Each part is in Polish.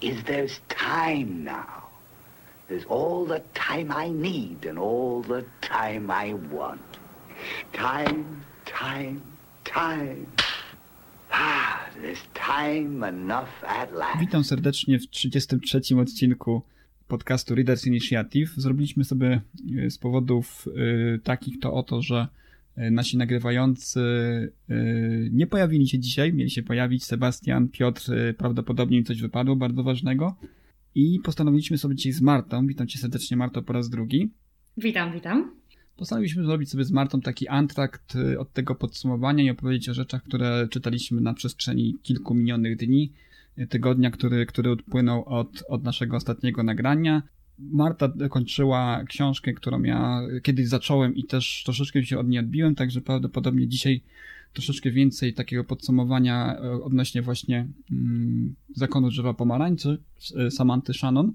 is there's time now. There's all the time I need and all the time I want. Time, time, time. Ah, there's time enough at last. Witam serdecznie w 33 odcinku podcastu Readers Initiative. Zrobiliśmy sobie e, z powodów y, takich to oto, że nasi nagrywający y, nie pojawili się dzisiaj. Mieli się pojawić Sebastian, Piotr, y, prawdopodobnie im coś wypadło bardzo ważnego. I postanowiliśmy sobie dzisiaj z Martą, witam cię serdecznie Marto po raz drugi. Witam, witam. Postanowiliśmy zrobić sobie z Martą taki antrakt od tego podsumowania i opowiedzieć o rzeczach, które czytaliśmy na przestrzeni kilku minionych dni tygodnia, który, który odpłynął od, od naszego ostatniego nagrania. Marta kończyła książkę, którą ja kiedyś zacząłem i też troszeczkę się od niej odbiłem, także prawdopodobnie dzisiaj troszeczkę więcej takiego podsumowania e, odnośnie właśnie mm, Zakonu Drzewa Pomarańczy e, Samanty Shannon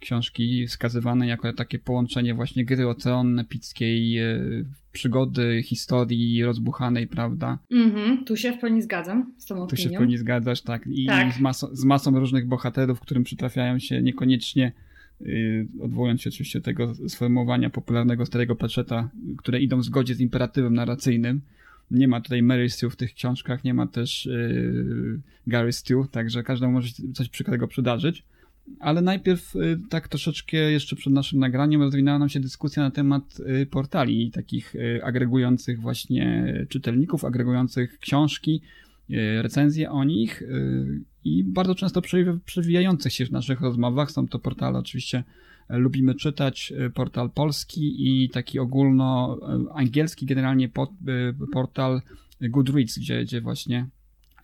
książki wskazywane jako takie połączenie właśnie gry o tron epickiej, e, przygody, historii rozbuchanej, prawda? Mhm, tu się w pełni zgadzam z tą opinią. Tu się w pełni zgadzasz, tak. I Tak. Z, masą, z masą różnych bohaterów, którym przytrafiają się niekoniecznie, odwołując się oczywiście do tego sformułowania popularnego starego Pratchetta, które idą w zgodzie z imperatywem narracyjnym. Nie ma tutaj Mary Stew w tych książkach, nie ma też yy, Gary Stew, także każdemu może coś przykrego przydarzyć. Ale najpierw y, tak troszeczkę jeszcze przed naszym nagraniem rozwinęła nam się dyskusja na temat y, portali takich y, agregujących właśnie czytelników, agregujących książki, y, recenzje o nich y, i bardzo często przewi- przewijających się w naszych rozmowach. Są to portale oczywiście e, lubimy czytać, y, portal polski i taki ogólno y, angielski generalnie po- portal Goodreads, gdzie, gdzie właśnie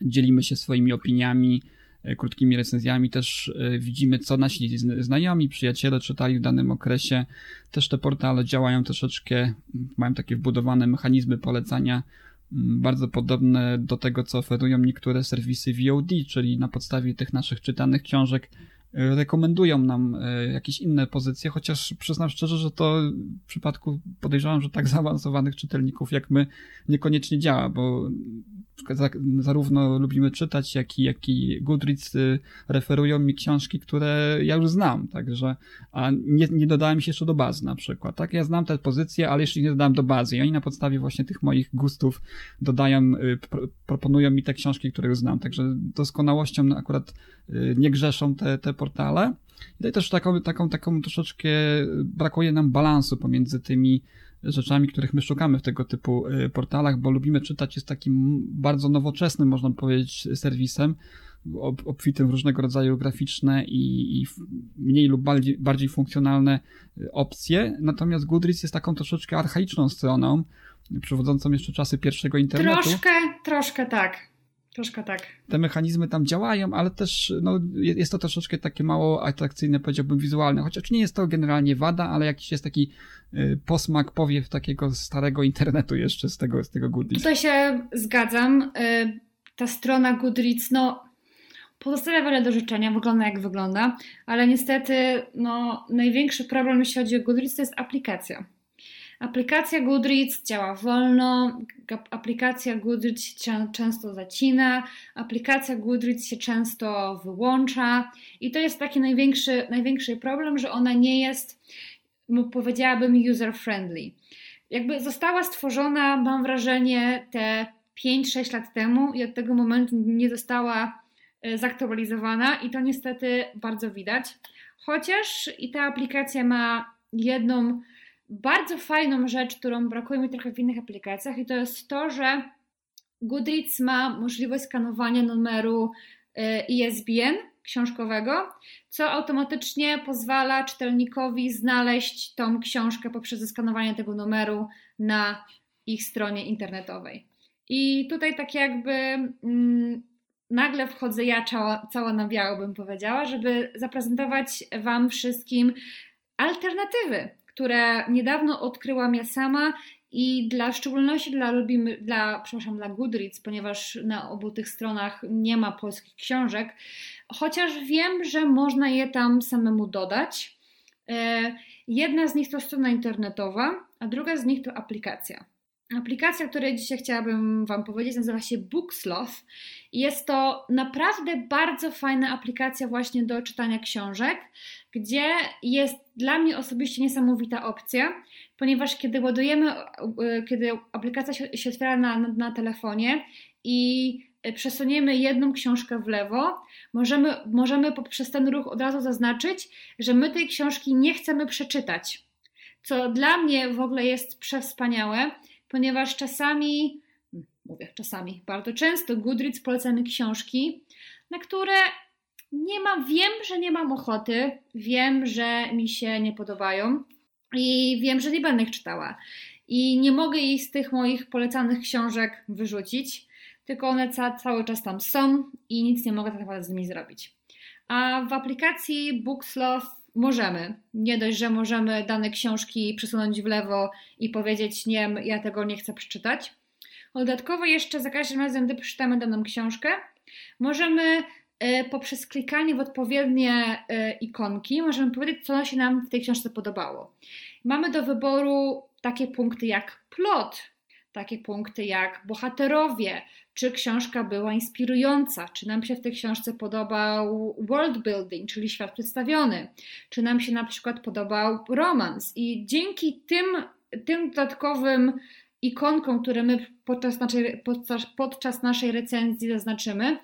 dzielimy się swoimi opiniami, e, krótkimi recenzjami, też e, widzimy, co nasi zna- znajomi, przyjaciele czytali w danym okresie. Też te portale działają troszeczkę, mają takie wbudowane mechanizmy polecania, bardzo podobne do tego, co oferują niektóre serwisy VOD, czyli na podstawie tych naszych czytanych książek e, rekomendują nam e, jakieś inne pozycje, chociaż przyznam szczerze, że to w przypadku podejrzewam, że tak zaawansowanych czytelników jak my niekoniecznie działa, bo zarówno lubimy czytać, jak i, jak i Goodreads y, referują mi książki, które ja już znam, także, a nie, nie dodałem się jeszcze do bazy na przykład, tak? Ja znam te pozycje, ale jeszcze nie dodałem do bazy i oni na podstawie właśnie tych moich gustów dodają, y, pro, proponują mi te książki, które już znam, także doskonałością akurat y, nie grzeszą te, te portale. I tutaj też taką, taką, taką troszeczkę brakuje nam balansu pomiędzy tymi rzeczami, których my szukamy w tego typu y, portalach, bo lubimy czytać, jest takim bardzo nowoczesnym, można powiedzieć, serwisem, ob, obfitym w różnego rodzaju graficzne i, i mniej lub bardziej, bardziej funkcjonalne y, opcje, natomiast Goodreads jest taką troszeczkę archaiczną stroną, przywodzącą jeszcze czasy pierwszego internetu Troszkę, troszkę tak. Troszkę tak. te mechanizmy tam działają, ale też no, je- jest to troszeczkę takie mało atrakcyjne, powiedziałbym, wizualne. Chociaż nie jest to generalnie wada, ale jakiś jest taki y, posmak, powiew takiego starego internetu jeszcze z tego, z tego Goodreads. Tutaj się zgadzam. Y, Ta strona Goodreads, no, pozostawia wiele do życzenia, wygląda jak wygląda, ale niestety, no, największy problem, jeśli chodzi o Goodreads, to jest aplikacja. Aplikacja Goodreads działa wolno, aplikacja Goodreads się czę- często zacina, aplikacja Goodreads się często wyłącza i to jest taki największy, największy problem, że ona nie jest, powiedziałabym, user-friendly. Jakby została stworzona, mam wrażenie, te 5-6 lat temu i od tego momentu nie została e, zaktualizowana i to niestety bardzo widać. Chociaż i ta aplikacja ma jedną bardzo fajną rzecz, którą brakuje mi trochę w innych aplikacjach i to jest to, że Goodreads ma możliwość skanowania numeru e, ISBN książkowego, co automatycznie pozwala czytelnikowi znaleźć tą książkę poprzez zeskanowanie tego numeru na ich stronie internetowej. I tutaj tak jakby mm, nagle wchodzę ja cała, cała na biało, bym powiedziała, żeby zaprezentować Wam wszystkim alternatywy, które niedawno odkryłam ja sama i dla w szczególności dla lubimy, dla, przepraszam, dla Goodreads, ponieważ na obu tych stronach nie ma polskich książek, chociaż wiem, że można je tam samemu dodać. E, jedna z nich to strona internetowa, a druga z nich to aplikacja. Aplikacja, o której dzisiaj chciałabym Wam powiedzieć, nazywa się Booksloth. Jest to naprawdę bardzo fajna aplikacja właśnie do czytania książek, gdzie jest dla mnie osobiście niesamowita opcja, ponieważ kiedy ładujemy, kiedy aplikacja się, otwiera na, na, na telefonie i przesuniemy jedną książkę w lewo, możemy, możemy poprzez ten ruch od razu zaznaczyć, że my tej książki nie chcemy przeczytać. Co dla mnie w ogóle jest przewspaniałe, ponieważ czasami, mówię czasami, bardzo często Goodreads polecamy książki, na które nie mam, wiem, że nie mam ochoty, wiem, że mi się nie podobają i wiem, że nie będę ich czytała. I nie mogę ich z tych moich polecanych książek wyrzucić, tylko one ca cały czas tam są i nic nie mogę tak naprawdę z nimi zrobić. A w aplikacji Booksloth możemy. Nie dość, że możemy dane książki przesunąć w lewo i powiedzieć, nie, ja tego nie chcę przeczytać. Dodatkowo jeszcze za każdym razem, gdy przeczytamy daną książkę, możemy e, poprzez klikanie w odpowiednie e, ikonki, możemy powiedzieć, co się nam w tej książce podobało. Mamy do wyboru takie punkty jak plot, takie punkty jak bohaterowie, czy książka była inspirująca, czy nam się w tej książce podobał world building, czyli świat przedstawiony, czy nam się na przykład podobał romans. I dzięki tym, tym dodatkowym ikonkom, które my podczas naszej, podczas, podczas naszej recenzji zaznaczymy,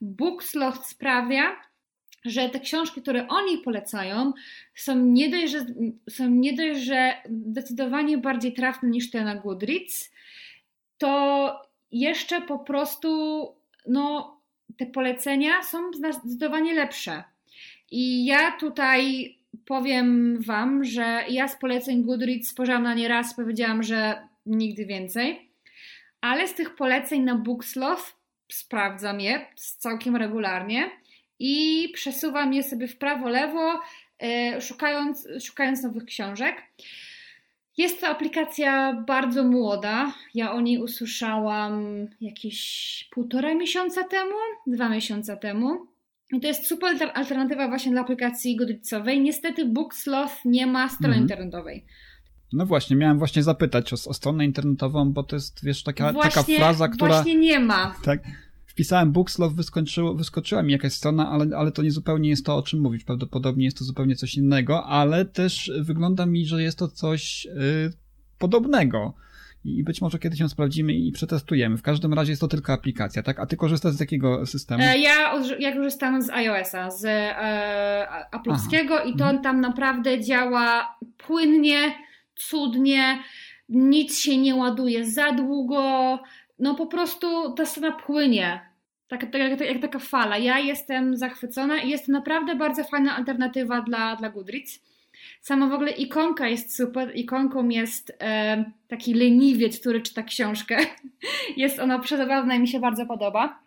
Booksloft sprawia, że te książki, które oni polecają, są nie dość, że, są nie dość, że zdecydowanie bardziej trafne niż te na Goodreads, to jeszcze po prostu no, te polecenia są zdecydowanie lepsze. I ja tutaj powiem Wam, że ja z poleceń Goodreads spojrzałam na nie raz, powiedziałam, że nigdy więcej, ale z tych poleceń na Booksloth sprawdzam je całkiem regularnie i przesuwam je sobie w prawo, lewo, e, szukając, szukając nowych książek. Jest to aplikacja bardzo młoda. Ja o niej usłyszałam jakieś półtora miesiąca temu, dwa miesiące temu. I to jest super alternatywa właśnie dla aplikacji Goodreadsowej. Niestety Booksloth nie ma strony mhm. internetowej. No właśnie, miałem właśnie zapytać o, o stronę internetową, bo to jest, wiesz, taka, właśnie, taka fraza, która... Właśnie nie ma. Tak, wpisałem Bookslove, wyskoczyła mi jakaś strona, ale, ale to nie zupełnie jest to, o czym mówić. Prawdopodobnie jest to zupełnie coś innego, ale też wygląda mi, że jest to coś yy, podobnego. I być może kiedyś ją sprawdzimy i przetestujemy. W każdym razie jest to tylko aplikacja, tak? A ty korzystasz z jakiego systemu? E, ja, ja korzystam z iOS-a, z e, Apple'owskiego i to mhm. tam naprawdę działa płynnie, cudnie, nic się nie ładuje za długo, no po prostu ta strona płynie. Tak, tak, jak, taka fala. Ja jestem zachwycona i jest to naprawdę bardzo fajna alternatywa dla, dla Goodreads. Sama w ogóle ikonka jest super. Ikonką jest e, taki leniwiec, który czyta książkę. Jest ona przezabawna i mi się bardzo podoba.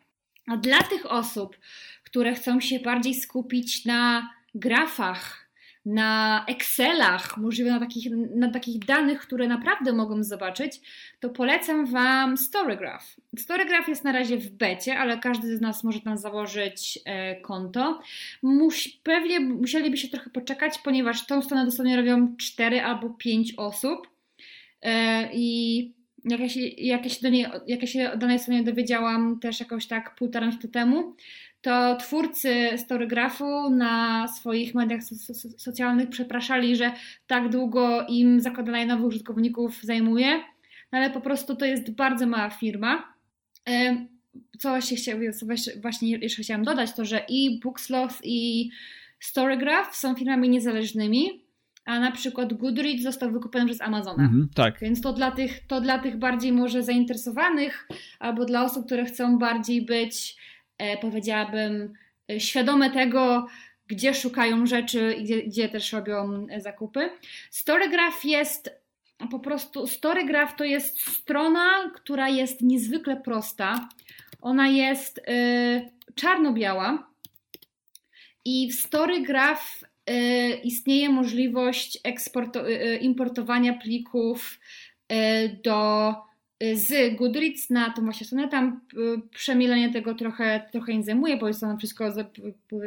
A dla tych osób, które chcą się bardziej skupić na grafach, na Excelach, możliwe na takich, na takich danych, które naprawdę mogą zobaczyć, to polecam Wam Storygraph. Storygraph jest na razie w becie, ale każdy z nas może tam założyć e, konto. Muś, pewnie musieliby się trochę poczekać, ponieważ tą stronę dosłownie robią 4 albo 5 osób e, i jak ja, się, jak, ja się do niej, jak ja się o danej stronie dowiedziałam też jakoś tak półtora miesiąca temu, to twórcy Storygrafu na swoich mediach so socjalnych przepraszali, że tak długo im zakładanie nowych użytkowników zajmuje, no ale po prostu to jest bardzo mała firma. Co właśnie, jeszcze chciałam dodać, to że i Booksloth i Storygraph są firmami niezależnymi, a na przykład Goodreads został wykupiony przez Amazona. Mhm, tak. Więc to dla, tych, to dla tych bardziej może zainteresowanych, albo dla osób, które chcą bardziej być E, powiedziałabym, e, świadome tego, gdzie szukają rzeczy i gdzie, gdzie też robią e, zakupy. Storygraph jest po prostu, Storygraph to jest strona, która jest niezwykle prosta. Ona jest czarno-biała i w Storygraph istnieje możliwość y, importowania plików do z Goodreads na właśnie stronę. Tam y, przemilenie tego trochę, trochę nie zajmuje, bo jest tam wszystko, za-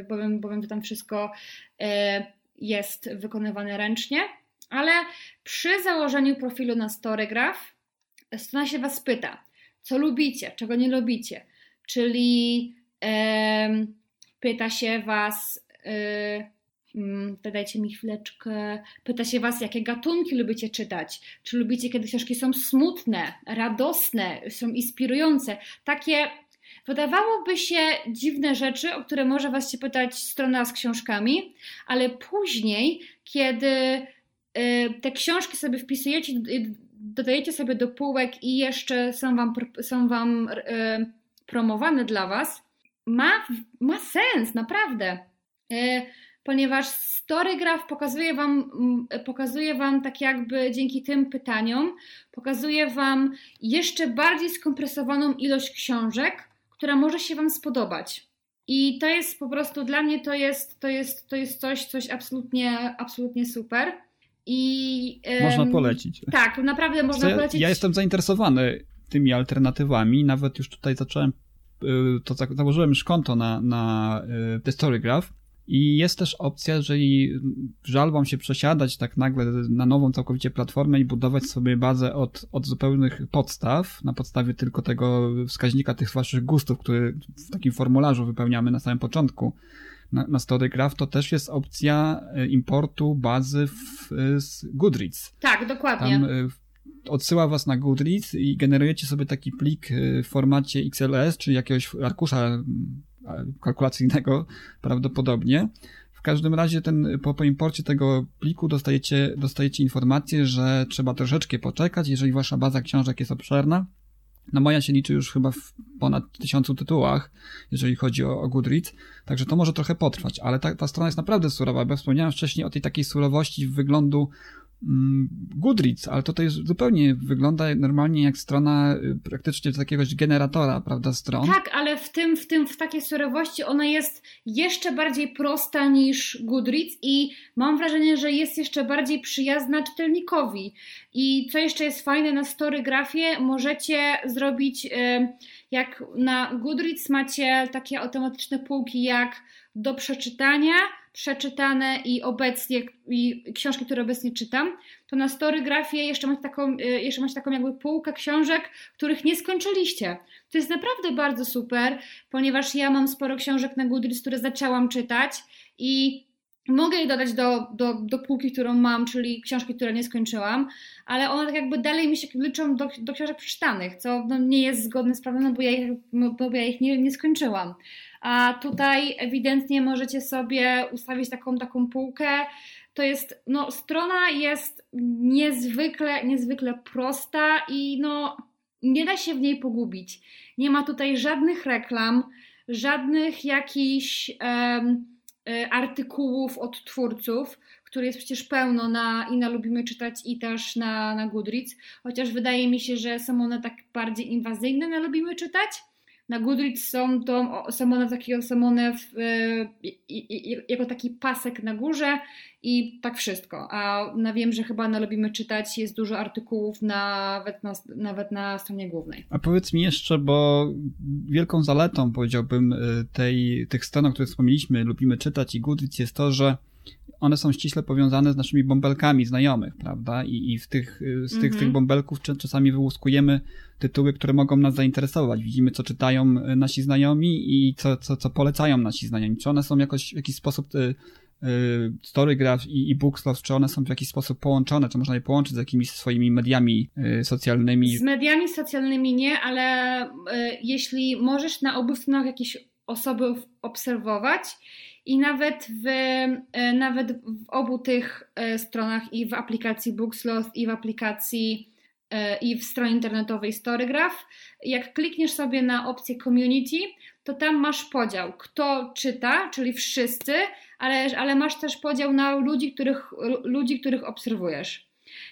powiem, powiem, że tam wszystko y, jest wykonywane ręcznie, ale przy założeniu profilu na Storygraph strona się Was pyta, co lubicie, czego nie lubicie, czyli pyta się Was, y, to dajcie mi chwileczkę, pyta się Was, jakie gatunki lubicie czytać, czy lubicie, kiedy książki są smutne, radosne, są inspirujące, takie wydawałoby się dziwne rzeczy, o które może Was się pytać strona z książkami, ale później, kiedy y, te książki sobie wpisujecie, y, dodajecie sobie do półek i jeszcze są Wam, są wam y, promowane dla Was, ma, ma sens, naprawdę. Ponieważ Storygraph pokazuje wam, mm, pokazuje wam tak jakby dzięki tym pytaniom, pokazuje Wam jeszcze bardziej skompresowaną ilość książek, która może się Wam spodobać. I to jest po prostu dla mnie to jest, to jest, to jest coś, coś absolutnie, absolutnie super. I, Można em, polecić. Tak, naprawdę można ja, polecić. ja jestem zainteresowany tymi alternatywami, nawet już tutaj zacząłem, y, to za- założyłem już konto na, na y, The Storygraph i jest też opcja, jeżeli żal wam się przesiadać tak nagle na nową całkowicie platformę i budować sobie bazę od, od zupełnych podstaw, na podstawie tylko tego wskaźnika tych waszych gustów, który w takim formularzu wypełniamy na samym początku na, na Storygraph, to też jest opcja y, importu bazy w, y, z Goodreads. Tak, dokładnie. Tam y, odsyła was na Goodreads i generujecie sobie taki plik w formacie XLS, czyli jakiegoś arkusza kalkulacyjnego prawdopodobnie. W każdym razie ten, po, po imporcie tego pliku dostajecie, dostajecie informację, że trzeba troszeczkę poczekać, jeżeli wasza baza książek jest obszerna. No moja się liczy już chyba w ponad tysiącu tytułach, jeżeli chodzi o, o Goodreads, także to może trochę potrwać, ale ta, ta strona jest naprawdę surowa, bo wspomniałem wcześniej o tej takiej surowości wyglądu Goodreads, ale jest zupełnie wygląda normalnie jak strona y, praktycznie z jakiegoś generatora, prawda, stron. Tak, ale w tym, w tym, w takiej surowości ona jest jeszcze bardziej prosta niż Goodreads i mam wrażenie, że jest jeszcze bardziej przyjazna czytelnikowi. I co jeszcze jest fajne na Storygrafie, możecie zrobić, e, jak na Goodreads macie takie automatyczne półki jak do przeczytania, przeczytane i obecnie, i książki, które obecnie czytam, to na Storygrafie jeszcze macie taką, e, jeszcze macie taką jakby półkę książek, których nie skończyliście. To jest naprawdę bardzo super, ponieważ ja mam sporo książek na Goodreads, które zaczęłam czytać i mogę je dodać do, do, do półki, którą mam, czyli książki, które nie skończyłam, ale one tak jakby dalej mi się liczą do, do książek przeczytanych, co no, nie jest zgodne z prawem, no bo ja ich, bo ja ich nie, nie skończyłam. A tutaj ewidentnie możecie sobie ustawić taką, taką półkę. To jest, no, strona jest niezwykle, niezwykle prosta i no, nie da się w niej pogubić. Nie ma tutaj żadnych reklam, żadnych jakichś e, artykułów od twórców, który jest przecież pełno na, i na Lubimy Czytać i też na, na Goodreads, chociaż wydaje mi się, że są one tak bardziej inwazyjne na Lubimy Czytać. Na Goodreads są, to, są one takie są one w, e, i, i, jako taki pasek na górze i tak wszystko. A na wiem, że chyba na Lubimy Czytać jest dużo artykułów nawet na, nawet na stronie głównej. A powiedz mi jeszcze, bo wielką zaletą, powiedziałbym, y, tej, tych stron, o których wspomnieliśmy, lubimy czytać i Goodreads jest to, że one są ściśle powiązane z naszymi bąbelkami znajomych, prawda? I, i w tych, y, z tych, Mhm. tych bąbelków czy- czasami wyłuskujemy tytuły, które mogą nas zainteresować. Widzimy, co czytają y, nasi znajomi i co, co, co polecają nasi znajomi. Czy one są jakoś, w jakiś sposób y, y, Storygraph i, i czy one są w jakiś sposób połączone, czy można je połączyć z jakimiś swoimi mediami y, socjalnymi? Z mediami socjalnymi nie, ale jeśli możesz na obu stronach jakieś osoby obserwować i nawet w, nawet w obu tych stronach i w aplikacji Booksloth i w aplikacji i w stronie internetowej Storygraph, jak klikniesz sobie na opcję community, to tam masz podział, kto czyta, czyli wszyscy, ale, ale masz też podział na ludzi, których, ludzi, których obserwujesz.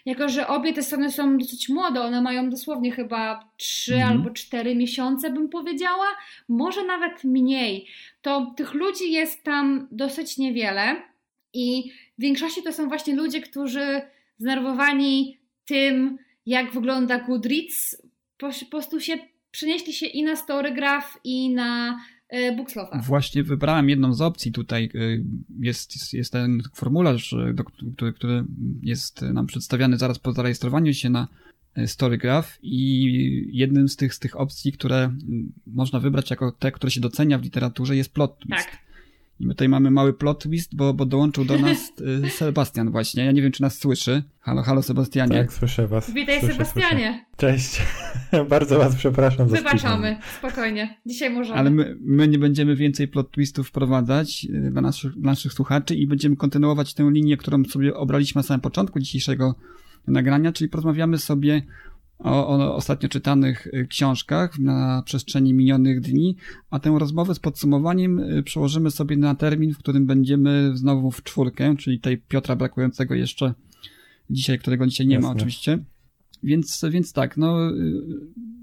jako że obie te strony są dosyć młode, one mają dosłownie chyba 3 Mhm. albo 4 miesiące, bym powiedziała, może nawet mniej, to tych ludzi jest tam dosyć niewiele i w większości to są właśnie ludzie, którzy znerwowani tym, jak wygląda Goodreads, po, po prostu się przenieśli się i na Storygraph, i na e, Bookslota. Właśnie wybrałem jedną z opcji tutaj. y, Jest, jest, ten formularz, y, do, który, który jest nam przedstawiany zaraz po zarejestrowaniu się na Storygraph i jednym z tych, z tych opcji, które można wybrać jako te, które się docenia w literaturze jest plot twist. Tak. I my tutaj mamy mały plot twist, bo, bo dołączył do nas y, Sebastian właśnie. Ja nie wiem, czy nas słyszy. Halo, halo Sebastianie. Tak, słyszę was. Witaj słyszę, Sebastianie. Słyszę. Cześć. Bardzo was przepraszam za Wybaczamy, spokojnie. Dzisiaj możemy. Ale my, my nie będziemy więcej plot twistów wprowadzać y, dla naszych, dla naszych słuchaczy i będziemy kontynuować tę linię, którą sobie obraliśmy na samym początku dzisiejszego nagrania, czyli porozmawiamy sobie o, o ostatnio czytanych y, książkach na przestrzeni minionych dni, a tę rozmowę z podsumowaniem y, przełożymy sobie na termin, w którym będziemy znowu w czwórkę, czyli tej Piotra brakującego jeszcze dzisiaj, którego dzisiaj nie ma Jasne. oczywiście. Więc, więc tak, no y,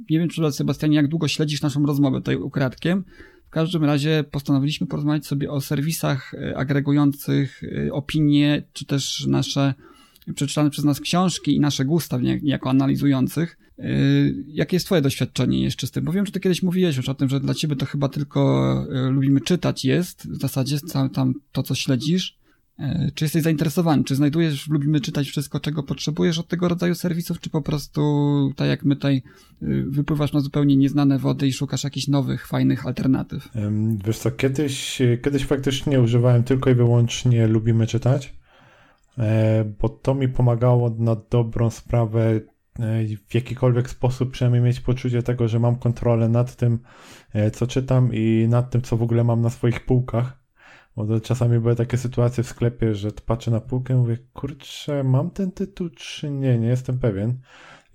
nie wiem, czy Sebastianie, jak długo śledzisz naszą rozmowę tutaj ukradkiem. W każdym razie postanowiliśmy porozmawiać sobie o serwisach agregujących opinie, czy też nasze przeczytane przez nas książki i nasze gusta niejako analizujących. Y, Jakie jest twoje doświadczenie jeszcze z tym? Bo wiem, że ty kiedyś mówiłeś już o tym, że dla ciebie to chyba tylko y, lubimy czytać jest, w zasadzie tam, to, co śledzisz. Y, Czy jesteś zainteresowany? Czy znajdujesz, lubimy czytać wszystko, czego potrzebujesz od tego rodzaju serwisów, czy po prostu, tak jak my tutaj, wypływasz na zupełnie nieznane wody i szukasz jakichś nowych, fajnych alternatyw? Wiesz co, kiedyś, kiedyś faktycznie używałem tylko i wyłącznie lubimy czytać, bo to mi pomagało na dobrą sprawę e, w jakikolwiek sposób przynajmniej mieć poczucie tego, że mam kontrolę nad tym, e, co czytam i nad tym, co w ogóle mam na swoich półkach. Bo czasami były takie sytuacje w sklepie, że patrzę na półkę i mówię, kurczę, mam ten tytuł czy nie, nie jestem pewien.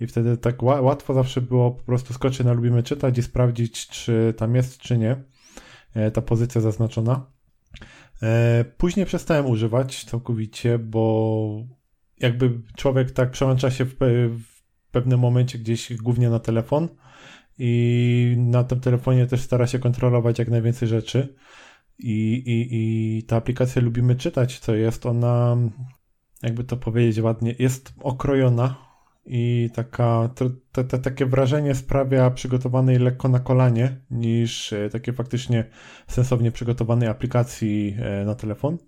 I wtedy tak ła- łatwo zawsze było po prostu skoczyć na lubimy czytać i sprawdzić, czy tam jest, czy nie e, ta pozycja zaznaczona. E, Później przestałem używać całkowicie, bo jakby człowiek tak przełącza się w, pe- w pewnym momencie gdzieś głównie na telefon i na tym telefonie też stara się kontrolować jak najwięcej rzeczy. I, i, i ta aplikacja lubimy czytać, co jest ona, jakby to powiedzieć ładnie, jest okrojona i taka, to, to, takie wrażenie sprawia przygotowanej lekko na kolanie niż e, takie faktycznie sensownie przygotowanej aplikacji e, na telefon.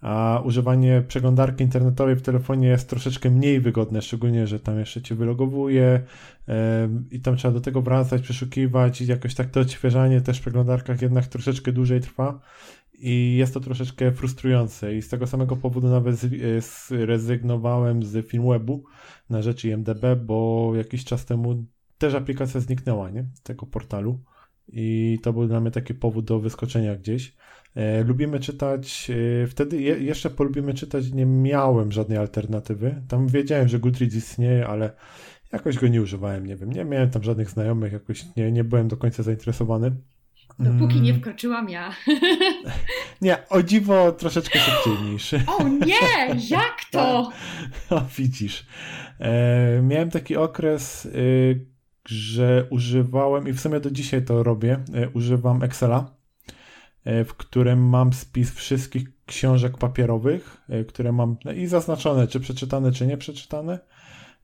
A używanie przeglądarki internetowej w telefonie jest troszeczkę mniej wygodne, szczególnie, że tam jeszcze cię wylogowuje e, i tam trzeba do tego wracać, przeszukiwać i jakoś tak to odświeżanie też w przeglądarkach jednak troszeczkę dłużej trwa i jest to troszeczkę frustrujące i z tego samego powodu nawet e, zrezygnowałem z Filmwebu na rzecz IMDB, bo jakiś czas temu też aplikacja zniknęła, nie? Z tego portalu i to był dla mnie taki powód do wyskoczenia gdzieś. E, lubimy czytać, e, wtedy je, jeszcze po lubimy czytać nie miałem żadnej alternatywy. Tam wiedziałem, że Goodreads istnieje, ale jakoś go nie używałem, nie wiem. Nie miałem tam żadnych znajomych, jakoś nie, nie byłem do końca zainteresowany. Dopóki nie Mm, wkroczyłam ja. Nie, o dziwo troszeczkę szybciej niż. O nie! Jak to? O, widzisz. E, miałem taki okres, y, że używałem, i w sumie do dzisiaj to robię, e, używam Excela, e, w którym mam spis wszystkich książek papierowych, e, które mam no, i zaznaczone, czy przeczytane, czy nie przeczytane.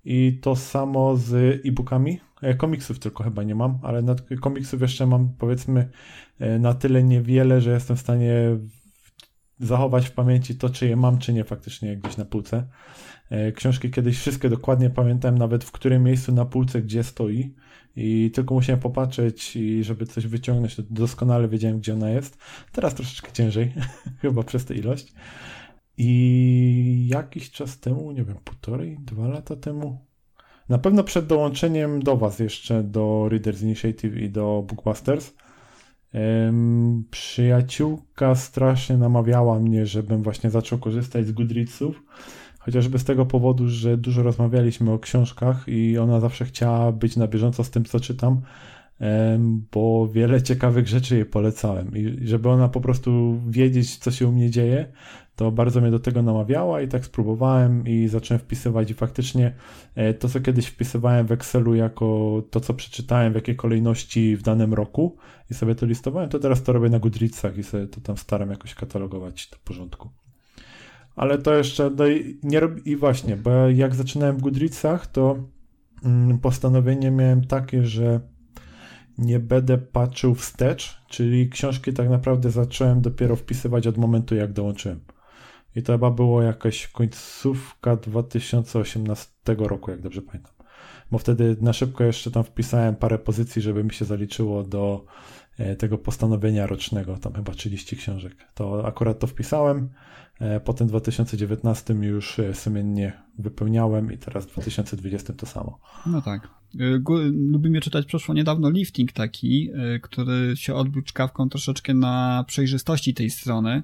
I to samo z e-bookami. E, Komiksów tylko chyba nie mam, ale nad komiksów jeszcze mam powiedzmy e, na tyle niewiele, że jestem w stanie zachować w pamięci to, czy je mam, czy nie faktycznie gdzieś na półce. E, Książki kiedyś wszystkie dokładnie pamiętałem, nawet w którym miejscu na półce, gdzie stoi. I tylko musiałem popatrzeć i żeby coś wyciągnąć, to doskonale wiedziałem, gdzie ona jest. Teraz troszeczkę ciężej, chyba przez tę ilość. I jakiś czas temu, nie wiem, półtorej, dwa lata temu, na pewno przed dołączeniem do Was jeszcze, do Readers Initiative i do Bookbusters, przyjaciółka strasznie namawiała mnie, żebym właśnie zaczął korzystać z Goodreadsów, chociażby z tego powodu, że dużo rozmawialiśmy o książkach i ona zawsze chciała być na bieżąco z tym, co czytam, bo wiele ciekawych rzeczy jej polecałem. I żeby ona po prostu wiedzieć, co się u mnie dzieje, to bardzo mnie do tego namawiała i tak spróbowałem i zacząłem wpisywać i faktycznie e, to, co kiedyś wpisywałem w Excelu jako to, co przeczytałem, w jakiej kolejności w danym roku i sobie to listowałem, to teraz to robię na Goodreadsach i sobie to tam staram jakoś katalogować do porządku. Ale to jeszcze no i, nie rob... i właśnie, bo jak zaczynałem w Goodreadsach, to mm, postanowienie miałem takie, że nie będę patrzył wstecz, czyli książki tak naprawdę zacząłem dopiero wpisywać od momentu, jak dołączyłem. I to chyba było jakaś końcówka 2018 roku, jak dobrze pamiętam. Bo wtedy na szybko jeszcze tam wpisałem parę pozycji, żeby mi się zaliczyło do e, tego postanowienia rocznego, tam chyba 30 książek. To akurat to wpisałem. E, potem w 2019 już e, sumiennie wypełniałem i teraz w 2020 to samo. No tak. Lubimy czytać przeszło niedawno lifting taki, który się odbił czkawką troszeczkę na przejrzystości tej strony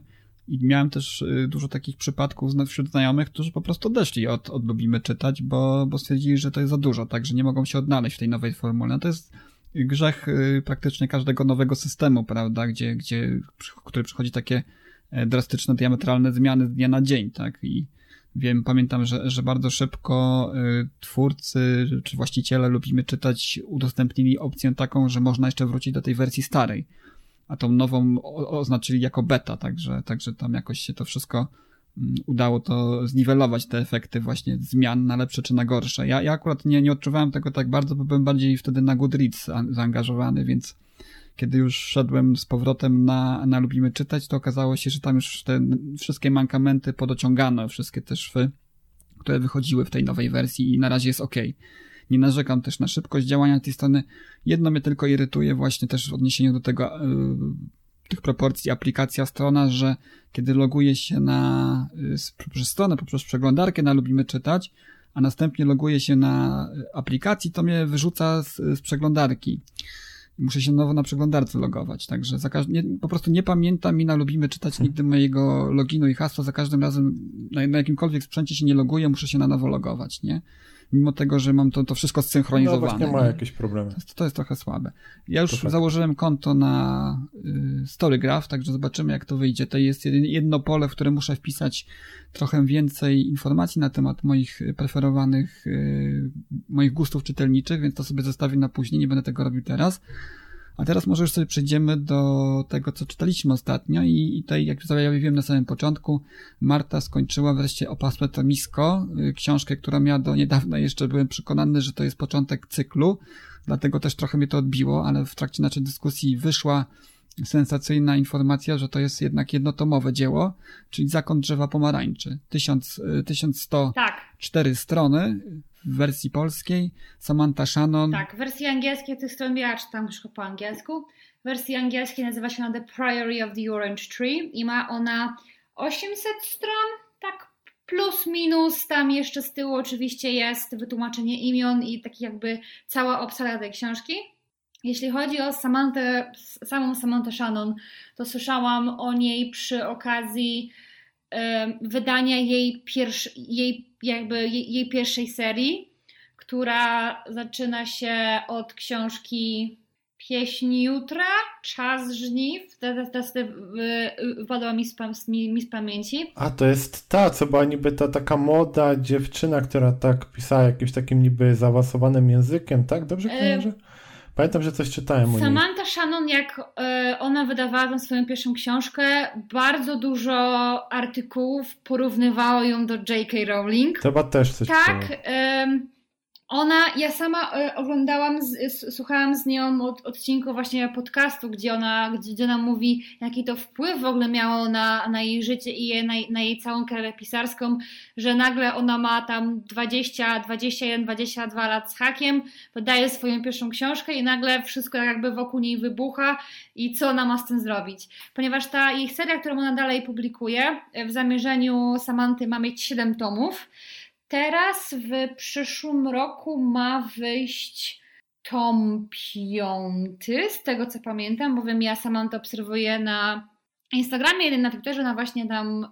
i miałem też y, dużo takich przypadków wśród znajomych, którzy po prostu odeszli od, od lubimy czytać, bo, bo stwierdzili, że to jest za dużo, tak, że nie mogą się odnaleźć w tej nowej formule. No to jest grzech y, praktycznie każdego nowego systemu, prawda, gdzie, gdzie, który przychodzi takie e, drastyczne, diametralne zmiany z dnia na dzień, tak, i wiem, pamiętam, że, że bardzo szybko y, twórcy czy właściciele lubimy czytać udostępnili opcję taką, że można jeszcze wrócić do tej wersji starej a tą nową oznaczyli jako beta, także, także tam jakoś się to wszystko mm, udało to zniwelować, te efekty właśnie zmian na lepsze czy na gorsze. Ja, ja akurat nie, nie odczuwałem tego tak bardzo, bo byłem bardziej wtedy na Goodreads zaangażowany, więc kiedy już szedłem z powrotem na, na Lubimy Czytać, to okazało się, że tam już te wszystkie mankamenty podociągano, wszystkie te szwy, które wychodziły w tej nowej wersji i na razie jest ok. Nie narzekam też na szybkość działania tej strony. Jedno mnie tylko irytuje właśnie też w odniesieniu do tego, yy, tych proporcji aplikacja, strona, że kiedy loguję się na, yy, poprzez stronę, poprzez przeglądarkę na Lubimy Czytać, a następnie loguję się na aplikacji, to mnie wyrzuca z, z przeglądarki. Muszę się nowo na przeglądarce logować, także za nie, po prostu nie pamiętam i na Lubimy czytać nigdy mojego loginu i hasła. Za każdym razem na, na jakimkolwiek sprzęcie się nie loguję, muszę się na nowo logować, nie? Mimo tego, że mam to, to wszystko zsynchronizowane. No właśnie ma jakieś problemy. To jest, to jest trochę słabe. Ja już założyłem konto na y, StoryGraph, także zobaczymy jak to wyjdzie. To jest jedno pole, w które muszę wpisać trochę więcej informacji na temat moich preferowanych, y, moich gustów czytelniczych, więc to sobie zostawię na później, nie będę tego robił teraz. A teraz może już sobie przejdziemy do tego, co czytaliśmy ostatnio i, tutaj, jak zajawiłem na samym początku, Marta skończyła wreszcie Opasłe to Misko, y, książkę, która miała do niedawna jeszcze byłem przekonany, że to jest początek cyklu, dlatego też trochę mnie to odbiło, ale w trakcie naszej dyskusji wyszła sensacyjna informacja, że to jest jednak jednotomowe dzieło, czyli Zakon drzewa pomarańczy. 1000, 1104 tak. strony, w wersji polskiej. Samantha Shannon. Tak, w wersji angielskiej tych stron ja czytam już po angielsku. W wersji angielskiej nazywa się ona The Priory of the Orange Tree i ma ona 800 stron, tak plus minus. Tam jeszcze z tyłu oczywiście jest wytłumaczenie imion i taki jakby cała obsada tej książki. Jeśli chodzi o Samantę, samą Samantę Shannon, to słyszałam o niej przy okazji wydania jej, pierwszy, jej, jakby jej, jej pierwszej serii, która zaczyna się od książki Pieśń Jutra, Czas Żniw. Teraz wypadła mi z, mi, mi z pamięci. A to jest ta, co była niby ta taka młoda dziewczyna, która tak pisała jakimś takim niby zaawansowanym językiem, tak? Dobrze kojarzę? E Pamiętam, że coś czytałem o Samantha Shannon, jak e, ona wydawała swoją pierwszą książkę, bardzo dużo artykułów porównywało ją do J.K. Rowling. Chyba też coś Tak. Ona, ja sama e, oglądałam, z, słuchałam z nią od odcinku właśnie podcastu, gdzie ona, gdzie ona mówi, jaki to wpływ w ogóle miało na, na jej życie i je, na, na jej całą karierę pisarską, że nagle ona ma tam 20, 21, 22 lat z hakiem, wydaje swoją pierwszą książkę i nagle wszystko jakby wokół niej wybucha i co ona ma z tym zrobić. Ponieważ ta ich seria, którą ona dalej publikuje, w zamierzeniu Samanty ma mieć 7 tomów, Teraz w przyszłym roku ma wyjść tom piąty, z tego co pamiętam, bowiem ja sama to obserwuję na Instagramie, jeden na Twitterze, ona właśnie tam y,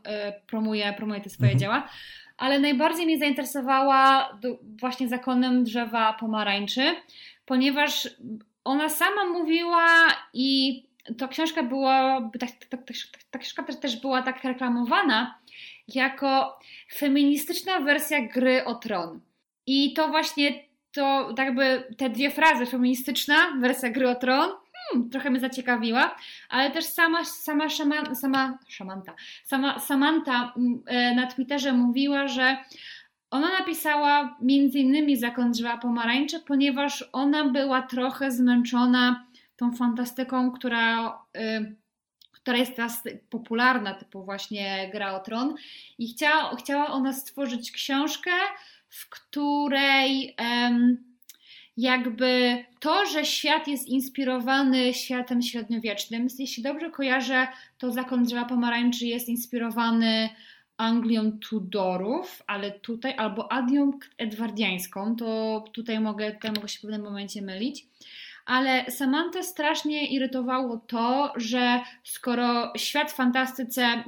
promuje, promuje te swoje mhm. dzieła. Ale najbardziej mnie zainteresowała właśnie zakonem drzewa pomarańczy, ponieważ ona sama mówiła i ta książka była, ta, ta, ta, ta książka też, też była tak reklamowana jako feministyczna wersja gry o tron. I to właśnie to jakby te dwie frazy, feministyczna wersja gry o tron, hmm, trochę mnie zaciekawiła, ale też sama, sama, szaman, sama szamanta, sama Samantha mm, e, na Twitterze mówiła, że ona napisała między innymi Zakon drzewa pomarańcze, ponieważ ona była trochę zmęczona tą fantastyką, która, y, która jest teraz popularna, typu właśnie Gra o Tron i chciała, chciała ona stworzyć książkę, w której jakby to, że świat jest inspirowany światem średniowiecznym, jeśli dobrze kojarzę, to Zakon Drzewa Pomarańczy jest inspirowany Anglią Tudorów, ale tutaj, albo Adią Edwardiańską, to tutaj mogę, tutaj mogę się w pewnym momencie mylić. Ale Samantha strasznie irytowało to, że skoro świat fantastyce